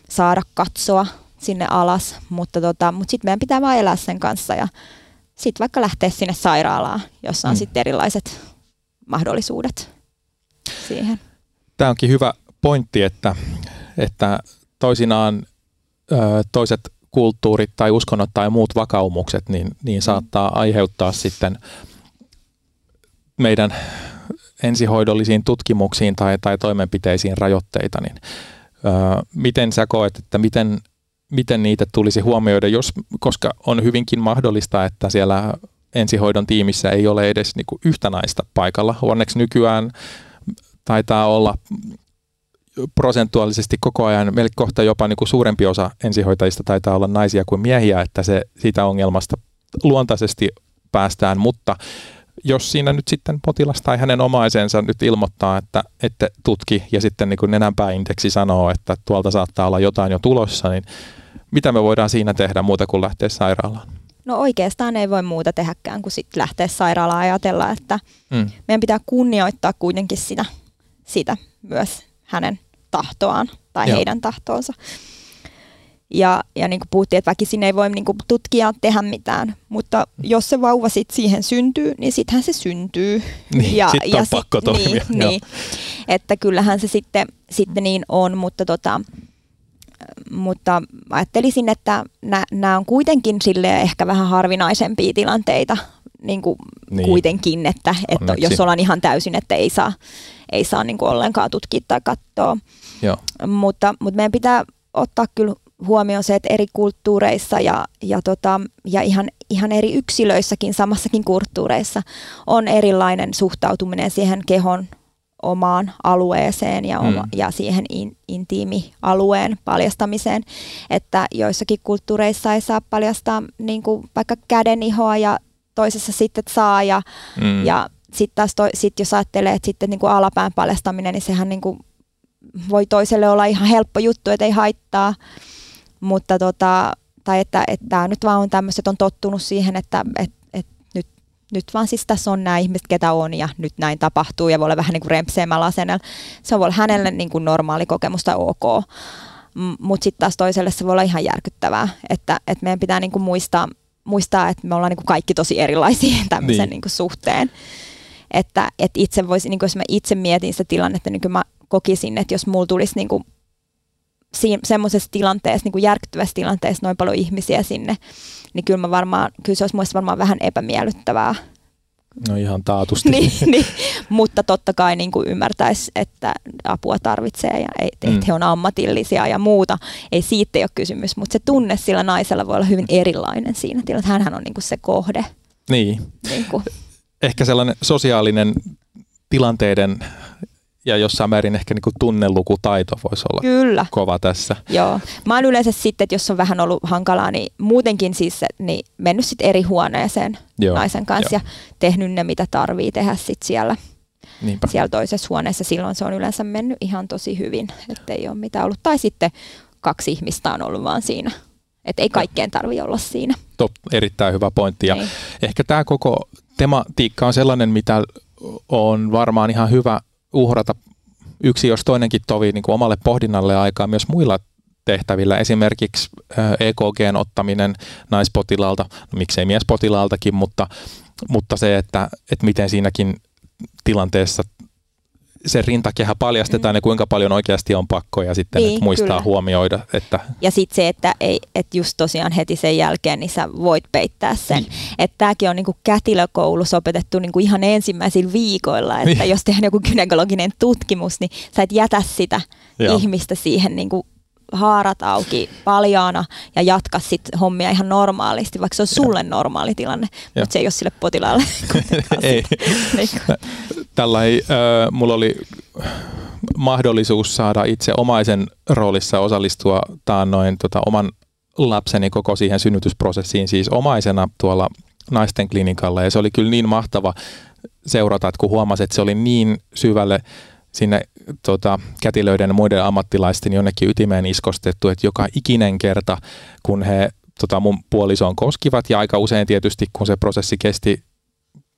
saada katsoa sinne alas, mutta, tota, mutta sitten meidän pitää vaan elää sen kanssa ja sitten vaikka lähteä sinne sairaalaan, jossa on mm. sitten erilaiset mahdollisuudet siihen tämä onkin hyvä pointti, että, että toisinaan ö, toiset kulttuurit tai uskonnot tai muut vakaumukset, niin, niin saattaa aiheuttaa sitten meidän ensihoidollisiin tutkimuksiin tai, tai toimenpiteisiin rajoitteita, niin ö, miten sä koet, että miten, miten niitä tulisi huomioida, jos, koska on hyvinkin mahdollista, että siellä ensihoidon tiimissä ei ole edes niin kuin yhtä naista paikalla. Onneksi nykyään taitaa olla prosentuaalisesti koko ajan, meillä kohta jopa niin kuin suurempi osa ensihoitajista taitaa olla naisia kuin miehiä, että se siitä ongelmasta luontaisesti päästään, mutta jos siinä nyt sitten potilas tai hänen omaisensa nyt ilmoittaa, että, että tutki ja sitten niin kuin nenänpääindeksi sanoo, että tuolta saattaa olla jotain jo tulossa, niin mitä me voidaan siinä tehdä muuta kuin lähteä sairaalaan? No oikeastaan ei voi muuta tehdäkään kuin sitten lähteä sairaalaan ajatella, että mm. meidän pitää kunnioittaa kuitenkin sitä sitä myös hänen tahtoaan tai Joo. heidän tahtoonsa. Ja, ja niin kuin puhuttiin, että väkisin ei voi niin kuin tutkia tehdä mitään, mutta jos se vauva sit siihen syntyy, niin sittenhän se syntyy. <laughs> Niin, ja, on ja pakko sit, toimia. Niin, niin, että kyllähän se sitten, sitten niin on, mutta, tota, mutta ajattelisin, että nämä on kuitenkin sille ehkä vähän harvinaisempia tilanteita niin kuin niin. kuitenkin, että, että jos ollaan ihan täysin, että ei saa, ei saa niin kuin ollenkaan tutkia tai katsoa. Joo. Mutta, mutta meidän pitää ottaa kyllä huomioon se, että eri kulttuureissa ja, ja, tota, ja ihan, ihan eri yksilöissäkin, samassakin kulttuureissa on erilainen suhtautuminen siihen kehon omaan alueeseen ja, oma, mm. ja siihen in, intiimialueen paljastamiseen. Että joissakin kulttuureissa ei saa paljastaa niin kuin vaikka käden ihoa ja toisessa sitten saa ja, mm. ja sitten taas toi, sit jos ajattelee, että sitten niin kuin alapään paljastaminen, niin sehän niin kuin voi toiselle olla ihan helppo juttu, että ei haittaa, mutta tota, tai että, että tämä nyt vaan on tämmöiset, on tottunut siihen, että et, et nyt, nyt vaan siis tässä on nämä ihmiset, ketä on ja nyt näin tapahtuu ja voi olla vähän niin kuin rempseämällä asenella. Se voi olla hänelle niin kuin normaali kokemus tai ok, mutta sitten taas toiselle se voi olla ihan järkyttävää, että, että meidän pitää niin kuin muistaa, muistaa, että me ollaan niin kuin kaikki tosi erilaisia <laughs> tämmöisen niin. Niin kuin suhteen. Että, että itse voisi, niin kuin jos mä itse mietin sitä tilannetta, niin mä kokisin, että jos mulla tulisi niin kuin semmoisessa tilanteessa, niin kuin järkyttävässä tilanteessa noin paljon ihmisiä sinne, niin kyllä, mä varmaan, kyllä se olisi muista varmaan vähän epämiellyttävää. No ihan taatusti. <laughs> niin, niin, mutta totta kai niin kuin ymmärtäisi, että apua tarvitsee ja että mm. he on ammatillisia ja muuta. Ei siitä ei ole kysymys, mutta se tunne sillä naisella voi olla hyvin erilainen siinä tilanteessa. Hänhän on niin kuin se kohde. Niin. niin kuin ehkä sellainen sosiaalinen tilanteiden ja jossain määrin ehkä niin tunnelukutaito voisi olla Kyllä. kova tässä. Joo. Mä oon yleensä sitten, että jos on vähän ollut hankalaa, niin muutenkin siis niin mennyt sitten eri huoneeseen Joo. naisen kanssa Joo. ja tehnyt ne, mitä tarvii tehdä sitten siellä, Niinpä. siellä toisessa huoneessa. Silloin se on yleensä mennyt ihan tosi hyvin, että ei ole mitään ollut. Tai sitten kaksi ihmistä on ollut vaan siinä Että ei kaikkeen tarvi olla siinä. Top, erittäin hyvä pointti. Ja niin. ehkä tämä koko tematiikka on sellainen, mitä on varmaan ihan hyvä uhrata yksi jos toinenkin tovi niin kuin omalle pohdinnalle aikaa myös muilla tehtävillä. Esimerkiksi EKGn ottaminen naispotilaalta, no miksei miespotilaaltakin, mutta, mutta se, että, että miten siinäkin tilanteessa se rintakehä paljastetaan mm. ja kuinka paljon oikeasti on pakko ja sitten niin, muistaa kyllä. huomioida. Että... Ja sitten se, että, ei, että just tosiaan heti sen jälkeen niin sä voit peittää sen. Niin. Että tämäkin on niinku kätilökoulussa opetettu niinku ihan ensimmäisillä viikoilla, että niin. jos tehdään joku gynekologinen tutkimus, niin sä et jätä sitä Joo. ihmistä siihen niinku haarat auki paljaana ja jatka sitten hommia ihan normaalisti, vaikka se on sulle normaali tilanne, ja. mutta se ei ole sille potilaalle <laughs> ei. Tällä ei, äh, mulla oli mahdollisuus saada itse omaisen roolissa osallistua noin tota, oman lapseni koko siihen synnytysprosessiin siis omaisena tuolla naisten klinikalla ja se oli kyllä niin mahtava seurata, että kun huomasi, että se oli niin syvälle sinne tota, kätilöiden ja muiden ammattilaisten jonnekin ytimeen iskostettu, että joka ikinen kerta, kun he tota, mun puolisoon koskivat, ja aika usein tietysti, kun se prosessi kesti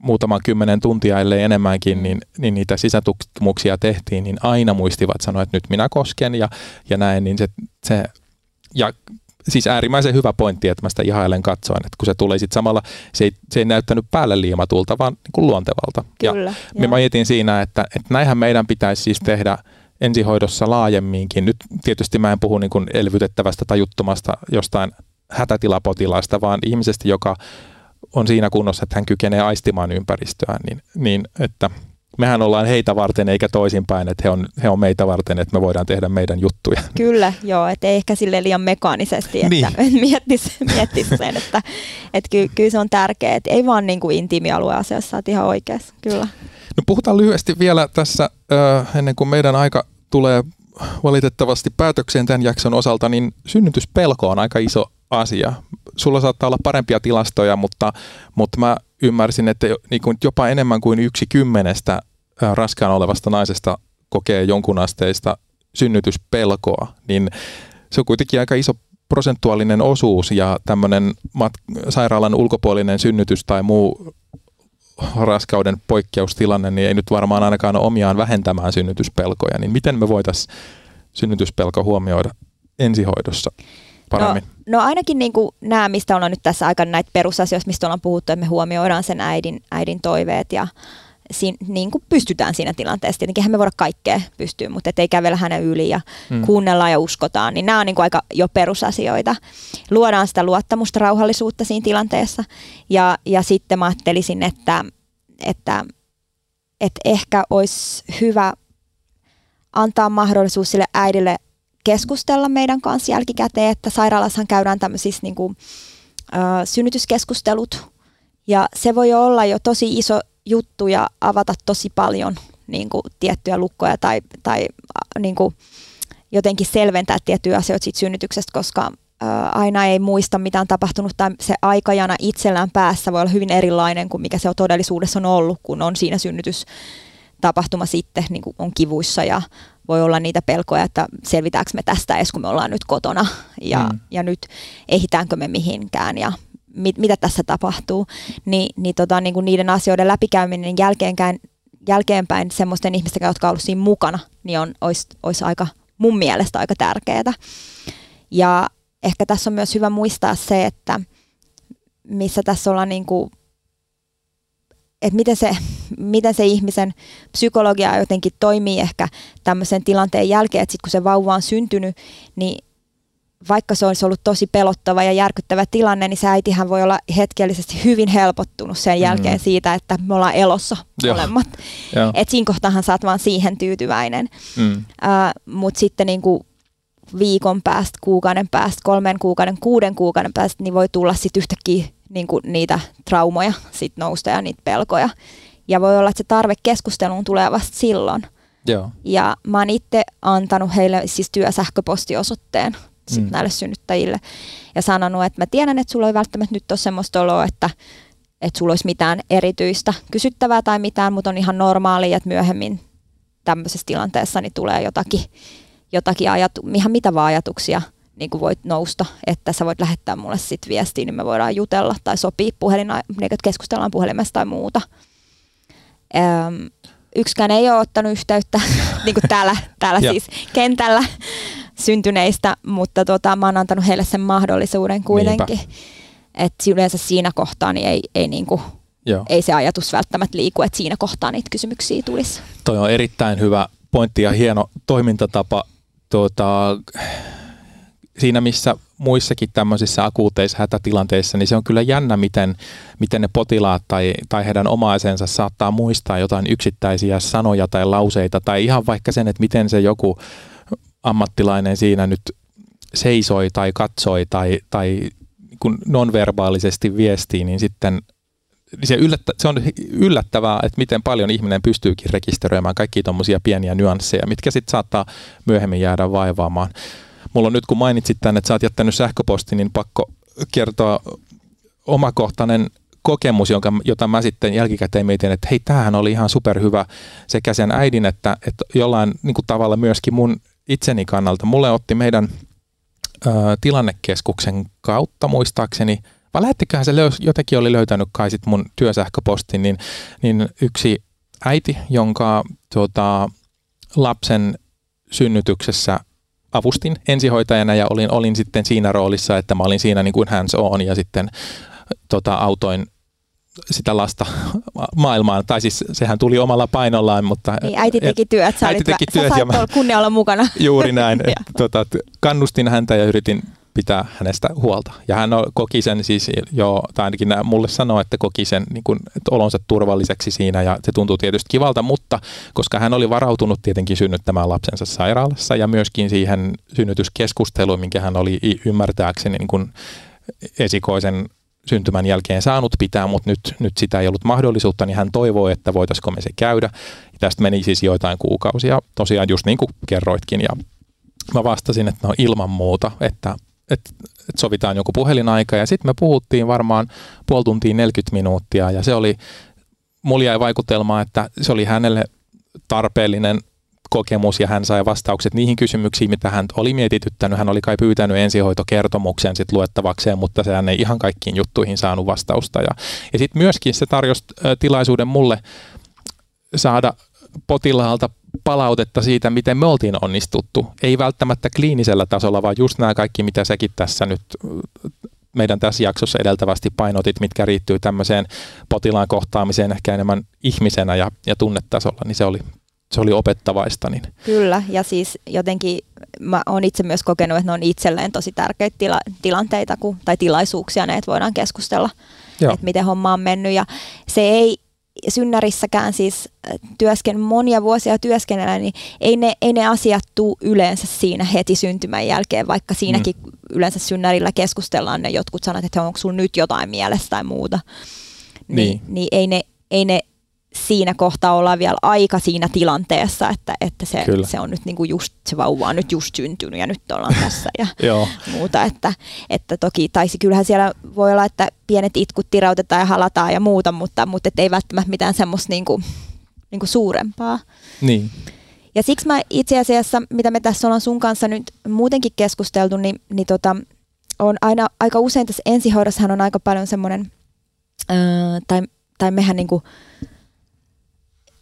muutaman kymmenen tuntia, ellei enemmänkin, niin, niin niitä sisätutkimuksia tehtiin, niin aina muistivat sanoa, että nyt minä kosken ja, ja näin, niin se, se ja siis äärimmäisen hyvä pointti, että mä sitä ihailen katsoen, että kun se tulee sitten samalla, se ei, se ei näyttänyt päälle liimatulta, vaan niin kuin luontevalta. Kyllä, ja mä mietin siinä, että, että näinhän meidän pitäisi siis tehdä ensihoidossa laajemminkin. Nyt tietysti mä en puhu niin kuin elvytettävästä tajuttomasta jostain hätätilapotilaasta, vaan ihmisestä, joka on siinä kunnossa, että hän kykenee aistimaan ympäristöään, niin, niin että – mehän ollaan heitä varten eikä toisinpäin, että he on, he on meitä varten, että me voidaan tehdä meidän juttuja. <laughs> Kyllä, joo, että ei ehkä sille liian mekaanisesti, että niin. <laughs> miettisi, miettisi sen, että, että ky, kyllä se on tärkeää, että ei vaan niin kuin intiimialueasiassa, että ihan oikeassa, kyllä. No puhutaan lyhyesti vielä tässä, ennen kuin meidän aika tulee valitettavasti päätökseen tämän jakson osalta, niin synnytyspelko on aika iso asia. Sulla saattaa olla parempia tilastoja, mutta, mutta mä ymmärsin, että niin kuin jopa enemmän kuin yksi kymmenestä raskaan olevasta naisesta kokee jonkun asteista synnytyspelkoa, niin se on kuitenkin aika iso prosentuaalinen osuus ja tämmöinen mat- sairaalan ulkopuolinen synnytys tai muu raskauden poikkeustilanne, niin ei nyt varmaan ainakaan ole omiaan vähentämään synnytyspelkoja. Niin miten me voitaisiin synnytyspelko huomioida ensihoidossa? paremmin? No, no ainakin niin kuin nämä, mistä ollaan nyt tässä aikana näitä perusasioita, mistä ollaan puhuttu, että me huomioidaan sen äidin, äidin toiveet ja siin, niin kuin pystytään siinä tilanteessa. Tietenkin me voida kaikkea pystyä, mutta ei kävellä hänen yli ja mm. kuunnellaan ja uskotaan. Niin nämä on niin kuin aika jo perusasioita. Luodaan sitä luottamusta, rauhallisuutta siinä tilanteessa. Ja, ja sitten mä ajattelisin, että, että, että ehkä olisi hyvä antaa mahdollisuus sille äidille keskustella meidän kanssa jälkikäteen, että sairaalassahan käydään tämmöisissä niin kuin, ö, synnytyskeskustelut ja se voi olla jo tosi iso juttu ja avata tosi paljon niin kuin, tiettyjä lukkoja tai, tai niin kuin, jotenkin selventää tiettyjä asioita siitä synnytyksestä, koska aina ei muista, mitä on tapahtunut, tai se aikajana itsellään päässä voi olla hyvin erilainen kuin mikä se on todellisuudessa on ollut, kun on siinä synnytys tapahtuma sitten niin kuin on kivuissa ja voi olla niitä pelkoja, että selvitäänkö me tästä edes, kun me ollaan nyt kotona ja, mm. ja nyt ehitäänkö me mihinkään ja mit, mitä tässä tapahtuu, Ni, niin, tota, niin kuin niiden asioiden läpikäyminen jälkeenpäin, jälkeenpäin semmoisten ihmisten, jotka ollut siinä mukana, niin on, olisi, olisi aika mun mielestä aika tärkeää. Ja ehkä tässä on myös hyvä muistaa se, että missä tässä ollaan niin kuin että miten se, miten se ihmisen psykologia jotenkin toimii ehkä tämmöisen tilanteen jälkeen, että sitten kun se vauva on syntynyt, niin vaikka se olisi ollut tosi pelottava ja järkyttävä tilanne, niin se äitihän voi olla hetkellisesti hyvin helpottunut sen mm. jälkeen mm. siitä, että me ollaan elossa Joo. molemmat. Että siinä kohtahan sä oot vaan siihen tyytyväinen. Mm. Uh, Mutta sitten niinku viikon päästä, kuukauden päästä, kolmen kuukauden, kuuden kuukauden päästä, niin voi tulla sitten yhtäkkiä niin kuin niitä traumoja sit nousta ja niitä pelkoja. Ja voi olla, että se tarve keskusteluun tulee vasta silloin. Joo. Ja mä oon itse antanut heille siis työsähköpostiosoitteen sit mm. näille synnyttäjille ja sanonut, että mä tiedän, että sulla ei välttämättä nyt ole semmoista oloa, että, että sulla olisi mitään erityistä kysyttävää tai mitään, mutta on ihan normaalia, että myöhemmin tämmöisessä tilanteessa niin tulee jotakin, jotakin ajatu- ihan mitä vaan ajatuksia niin kuin voit nousta, että sä voit lähettää mulle sit viestiä, niin me voidaan jutella tai sopii puhelina, niin että keskustellaan puhelimesta tai muuta. Öm, yksikään ei ole ottanut yhteyttä, <laughs> niin kuin täällä, täällä siis kentällä syntyneistä, mutta tota, mä oon antanut heille sen mahdollisuuden kuitenkin. Että yleensä siinä kohtaa niin ei, ei, niin kuin, ei se ajatus välttämättä liiku, että siinä kohtaa niitä kysymyksiä tulisi. Toi on erittäin hyvä pointti ja hieno toimintatapa. Tuota, siinä missä muissakin tämmöisissä akuuteissa hätätilanteissa, niin se on kyllä jännä, miten, miten ne potilaat tai, tai heidän omaisensa saattaa muistaa jotain yksittäisiä sanoja tai lauseita tai ihan vaikka sen, että miten se joku ammattilainen siinä nyt seisoi tai katsoi tai, tai kun nonverbaalisesti viestii, niin sitten se, yllättä, se on yllättävää, että miten paljon ihminen pystyykin rekisteröimään kaikki tuommoisia pieniä nyansseja, mitkä sitten saattaa myöhemmin jäädä vaivaamaan. Mulla on nyt, kun mainitsit tänne, että sä oot jättänyt sähköpostin, niin pakko kertoa omakohtainen kokemus, jonka, jota mä sitten jälkikäteen mietin, että hei, tämähän oli ihan superhyvä sekä sen äidin että, että jollain niin kuin tavalla myöskin mun itseni kannalta. Mulle otti meidän ö, tilannekeskuksen kautta muistaakseni, vai lähettiköhän se löys, jotenkin oli löytänyt kai sit mun työsähköpostin, niin, niin yksi äiti, jonka tuota, lapsen synnytyksessä avustin ensihoitajana ja olin, olin sitten siinä roolissa, että mä olin siinä niin kuin hands on ja sitten tota, autoin sitä lasta <laughs> maailmaan, tai siis sehän tuli omalla painollaan, mutta... Niin, äiti teki työt, sä, äiti teki työt, sä ja mä, kunnia olla mukana. <laughs> Juuri näin. <laughs> tota, kannustin häntä ja yritin pitää hänestä huolta. Ja hän koki sen siis jo, tai ainakin mulle sanoi, että koki sen niin kuin, että olonsa turvalliseksi siinä ja se tuntuu tietysti kivalta, mutta koska hän oli varautunut tietenkin synnyttämään lapsensa sairaalassa ja myöskin siihen synnytyskeskusteluun, minkä hän oli ymmärtääkseni niin kuin esikoisen syntymän jälkeen saanut pitää, mutta nyt, nyt sitä ei ollut mahdollisuutta, niin hän toivoi, että voitaisiko me se käydä. Ja tästä meni siis joitain kuukausia, tosiaan just niin kuin kerroitkin, ja mä vastasin, että no ilman muuta, että, että, että sovitaan joku puhelinaika, ja sitten me puhuttiin varmaan puoli tuntia 40 minuuttia, ja se oli, mulla jäi vaikutelma, että se oli hänelle tarpeellinen kokemus ja hän sai vastaukset niihin kysymyksiin, mitä hän oli mietityttänyt. Hän oli kai pyytänyt ensihoitokertomuksen sit luettavakseen, mutta sehän ei ihan kaikkiin juttuihin saanut vastausta. Ja, ja sitten myöskin se tarjosi tilaisuuden mulle saada potilaalta palautetta siitä, miten me oltiin onnistuttu. Ei välttämättä kliinisellä tasolla, vaan just nämä kaikki, mitä säkin tässä nyt meidän tässä jaksossa edeltävästi painotit, mitkä riittyy tämmöiseen potilaan kohtaamiseen ehkä enemmän ihmisenä ja, ja tunnetasolla, niin se oli se oli opettavaista. Niin. Kyllä, ja siis jotenkin mä oon itse myös kokenut, että ne on itselleen tosi tärkeitä tila- tilanteita kun, tai tilaisuuksia, ne, että voidaan keskustella, Joo. että miten homma on mennyt. Ja se ei synnärissäkään siis äh, työsken, monia vuosia työskennellä, niin ei ne, ei ne asiat tuu yleensä siinä heti syntymän jälkeen, vaikka siinäkin mm. yleensä synnärillä keskustellaan ne jotkut sanat, että onko sulla nyt jotain mielessä tai muuta. Niin, niin. niin ei, ne, ei ne siinä kohtaa ollaan vielä aika siinä tilanteessa, että, että se, se on nyt niinku just, se vauva on nyt just syntynyt ja nyt ollaan tässä ja <laughs> muuta. Että, että toki, tai kyllähän siellä voi olla, että pienet itkut tirautetaan ja halataan ja muuta, mutta, mutta et ei välttämättä mitään semmoista niinku, niinku suurempaa. Niin. Ja siksi mä itse asiassa, mitä me tässä ollaan sun kanssa nyt muutenkin keskusteltu, niin, niin tota, on aina aika usein tässä ensihoidossahan on aika paljon semmoinen, tai, tai mehän niinku,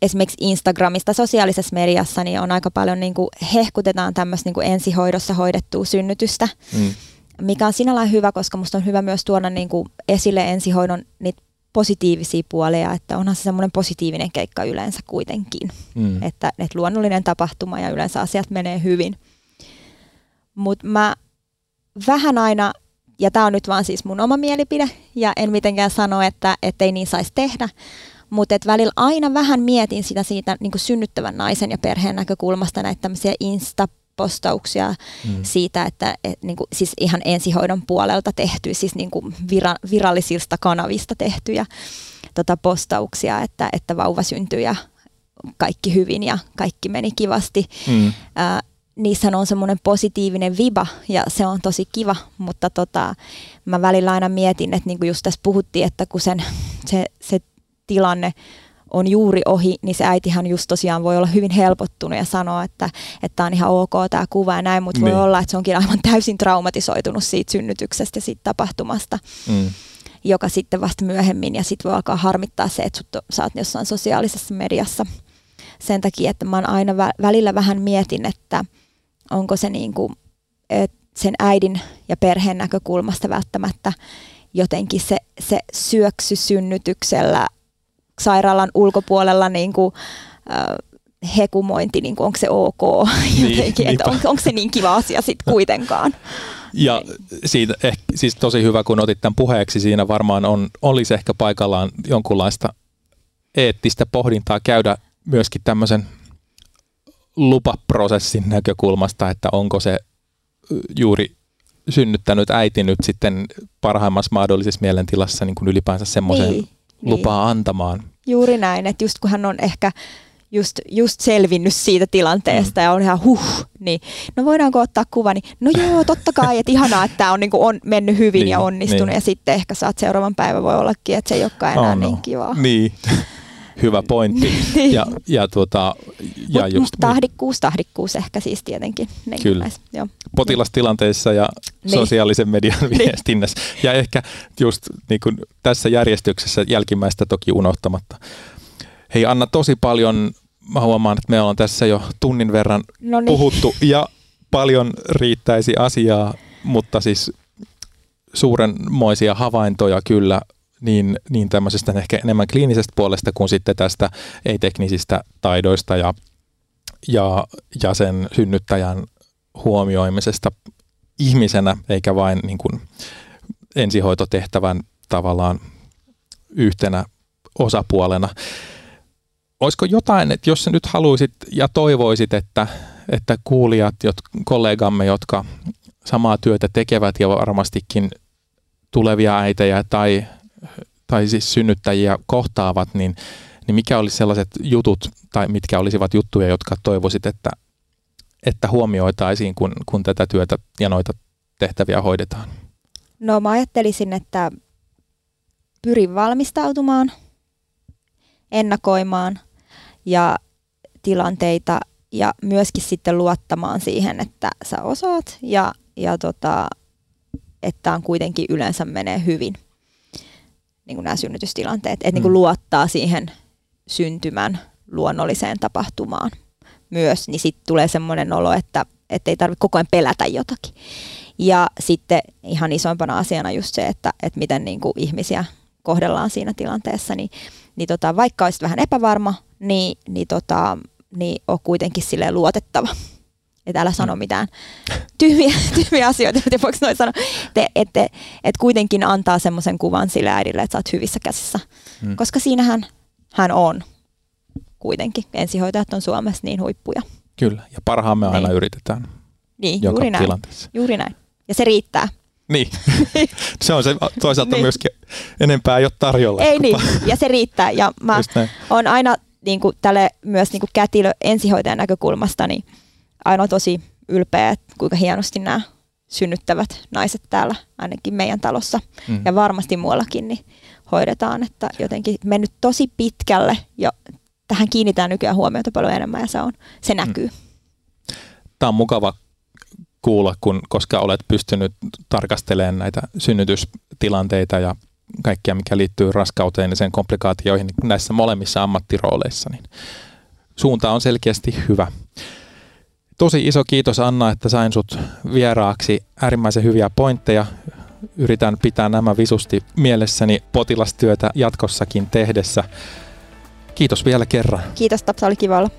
esimerkiksi Instagramista sosiaalisessa mediassa niin on aika paljon niin kuin hehkutetaan tämmöistä niin kuin ensihoidossa hoidettua synnytystä, mm. mikä on sinällään hyvä, koska musta on hyvä myös tuoda niin kuin esille ensihoidon niitä positiivisia puolia, että onhan se semmoinen positiivinen keikka yleensä kuitenkin, mm. että, että luonnollinen tapahtuma ja yleensä asiat menee hyvin. Mutta mä vähän aina, ja tämä on nyt vaan siis mun oma mielipide, ja en mitenkään sano, että ei niin saisi tehdä, mutta et välillä aina vähän mietin sitä siitä niin synnyttävän naisen ja perheen näkökulmasta näitä tämmöisiä insta postauksia mm. siitä, että et, niin kuin, siis ihan ensihoidon puolelta tehty, siis niin kuin vira, virallisista kanavista tehtyjä tota, postauksia, että, että vauva syntyi ja kaikki hyvin ja kaikki meni kivasti. Mm. Ää, niissä on semmoinen positiivinen viba ja se on tosi kiva, mutta tota, mä välillä aina mietin, että niin kuin just tässä puhuttiin, että kun sen, se, se tilanne on juuri ohi, niin se äitihän just tosiaan voi olla hyvin helpottunut ja sanoa, että tämä on ihan ok tämä kuva ja näin, mutta niin. voi olla, että se onkin aivan täysin traumatisoitunut siitä synnytyksestä ja siitä tapahtumasta. Mm joka sitten vasta myöhemmin ja sitten voi alkaa harmittaa se, että sut, sä oot jossain sosiaalisessa mediassa sen takia, että mä oon aina vä- välillä vähän mietin, että onko se niin kuin, että sen äidin ja perheen näkökulmasta välttämättä jotenkin se, se syöksy synnytyksellä sairaalan ulkopuolella niin kuin, äh, hekumointi, niin kuin, onko se ok? <laughs> Niin, jotenkin, että on, onko se niin kiva asia sitten <laughs> kuitenkaan. Ja siitä ehkä, siis tosi hyvä, kun otit tämän puheeksi, siinä varmaan on, olisi ehkä paikallaan jonkunlaista eettistä pohdintaa käydä myöskin tämmöisen lupaprosessin näkökulmasta, että onko se juuri synnyttänyt äiti nyt sitten parhaimmassa mahdollisessa mielentilassa niin kuin ylipäänsä semmoisen niin, lupaa niin. antamaan. Juuri näin, että just kun hän on ehkä just, just selvinnyt siitä tilanteesta mm. ja on ihan huh, niin no voidaanko ottaa kuva, niin no joo, totta kai, että ihanaa, että tämä on, niin on mennyt hyvin niin, ja onnistunut niin. ja sitten ehkä saat seuraavan päivän voi ollakin, että se ei olekaan enää oh, no. niin kivaa. Niin. Hyvä pointti. Niin. ja, ja, tuota, ja Mut just, tahdikkuus, tahdikkuus ehkä siis tietenkin. Niin Kyllä. Joo. Potilastilanteissa ja niin. sosiaalisen median niin. viestinnässä. Ja ehkä just niin kuin tässä järjestyksessä jälkimmäistä toki unohtamatta. Hei Anna, tosi paljon, mä huomaan, että me ollaan tässä jo tunnin verran Noniin. puhuttu ja paljon riittäisi asiaa, mutta siis suurenmoisia havaintoja kyllä niin, niin tämmöisestä ehkä enemmän kliinisestä puolesta kuin sitten tästä ei-teknisistä taidoista ja, ja, ja sen synnyttäjän huomioimisesta ihmisenä, eikä vain niin kuin ensihoitotehtävän tavallaan yhtenä osapuolena. Olisiko jotain, että jos sä nyt haluaisit ja toivoisit, että, että kuulijat, jot, kollegamme, jotka samaa työtä tekevät ja varmastikin tulevia äitejä tai tai siis synnyttäjiä kohtaavat, niin, niin mikä olisi sellaiset jutut tai mitkä olisivat juttuja, jotka toivoisit, että, että huomioitaisiin, kun, kun tätä työtä ja noita tehtäviä hoidetaan? No mä ajattelisin, että pyrin valmistautumaan, ennakoimaan ja tilanteita ja myöskin sitten luottamaan siihen, että sä osaat ja, ja tota, että on kuitenkin yleensä menee hyvin niin kuin nämä synnytystilanteet, että mm. niin kuin luottaa siihen syntymän luonnolliseen tapahtumaan myös, niin sitten tulee semmoinen olo, että ei tarvitse koko ajan pelätä jotakin. Ja sitten ihan isoimpana asiana just se, että, että miten niin kuin ihmisiä kohdellaan siinä tilanteessa, niin, niin tota, vaikka olisit vähän epävarma, niin, niin, tota, niin on kuitenkin sille luotettava että älä sano mitään tyhmiä, <laughs> tyhmiä asioita, että voiko noin sanoa, että et, et, et kuitenkin antaa semmoisen kuvan sille äidille, että sä oot hyvissä käsissä, hmm. koska siinähän hän on kuitenkin. Ensihoitajat on Suomessa niin huippuja. Kyllä, ja parhaamme niin. aina yritetään niin, joka juuri näin. tilanteessa. Juuri näin, ja se riittää. Niin, <laughs> se on se toisaalta niin. myöskin enempää ei ole tarjolla. Ei niin, ja se riittää. Ja mä oon aina niin kuin, tälle myös niin kuin kätilö ensihoitajan näkökulmasta, niin aina tosi ylpeä, että kuinka hienosti nämä synnyttävät naiset täällä, ainakin meidän talossa mm. ja varmasti muuallakin, niin hoidetaan, että jotenkin mennyt tosi pitkälle ja tähän kiinnitään nykyään huomiota paljon enemmän ja se, on, se mm. näkyy. Mm. Tämä on mukava kuulla, kun, koska olet pystynyt tarkastelemaan näitä synnytystilanteita ja kaikkia, mikä liittyy raskauteen ja sen komplikaatioihin näissä molemmissa ammattirooleissa, niin suunta on selkeästi hyvä. Tosi iso kiitos Anna, että sain sut vieraaksi. Äärimmäisen hyviä pointteja. Yritän pitää nämä visusti mielessäni potilastyötä jatkossakin tehdessä. Kiitos vielä kerran. Kiitos Tapsa, oli kiva olla.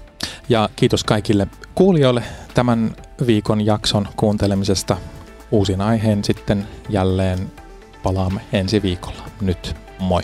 Ja kiitos kaikille kuulijoille tämän viikon jakson kuuntelemisesta. Uusin aiheen sitten jälleen palaamme ensi viikolla. Nyt moi!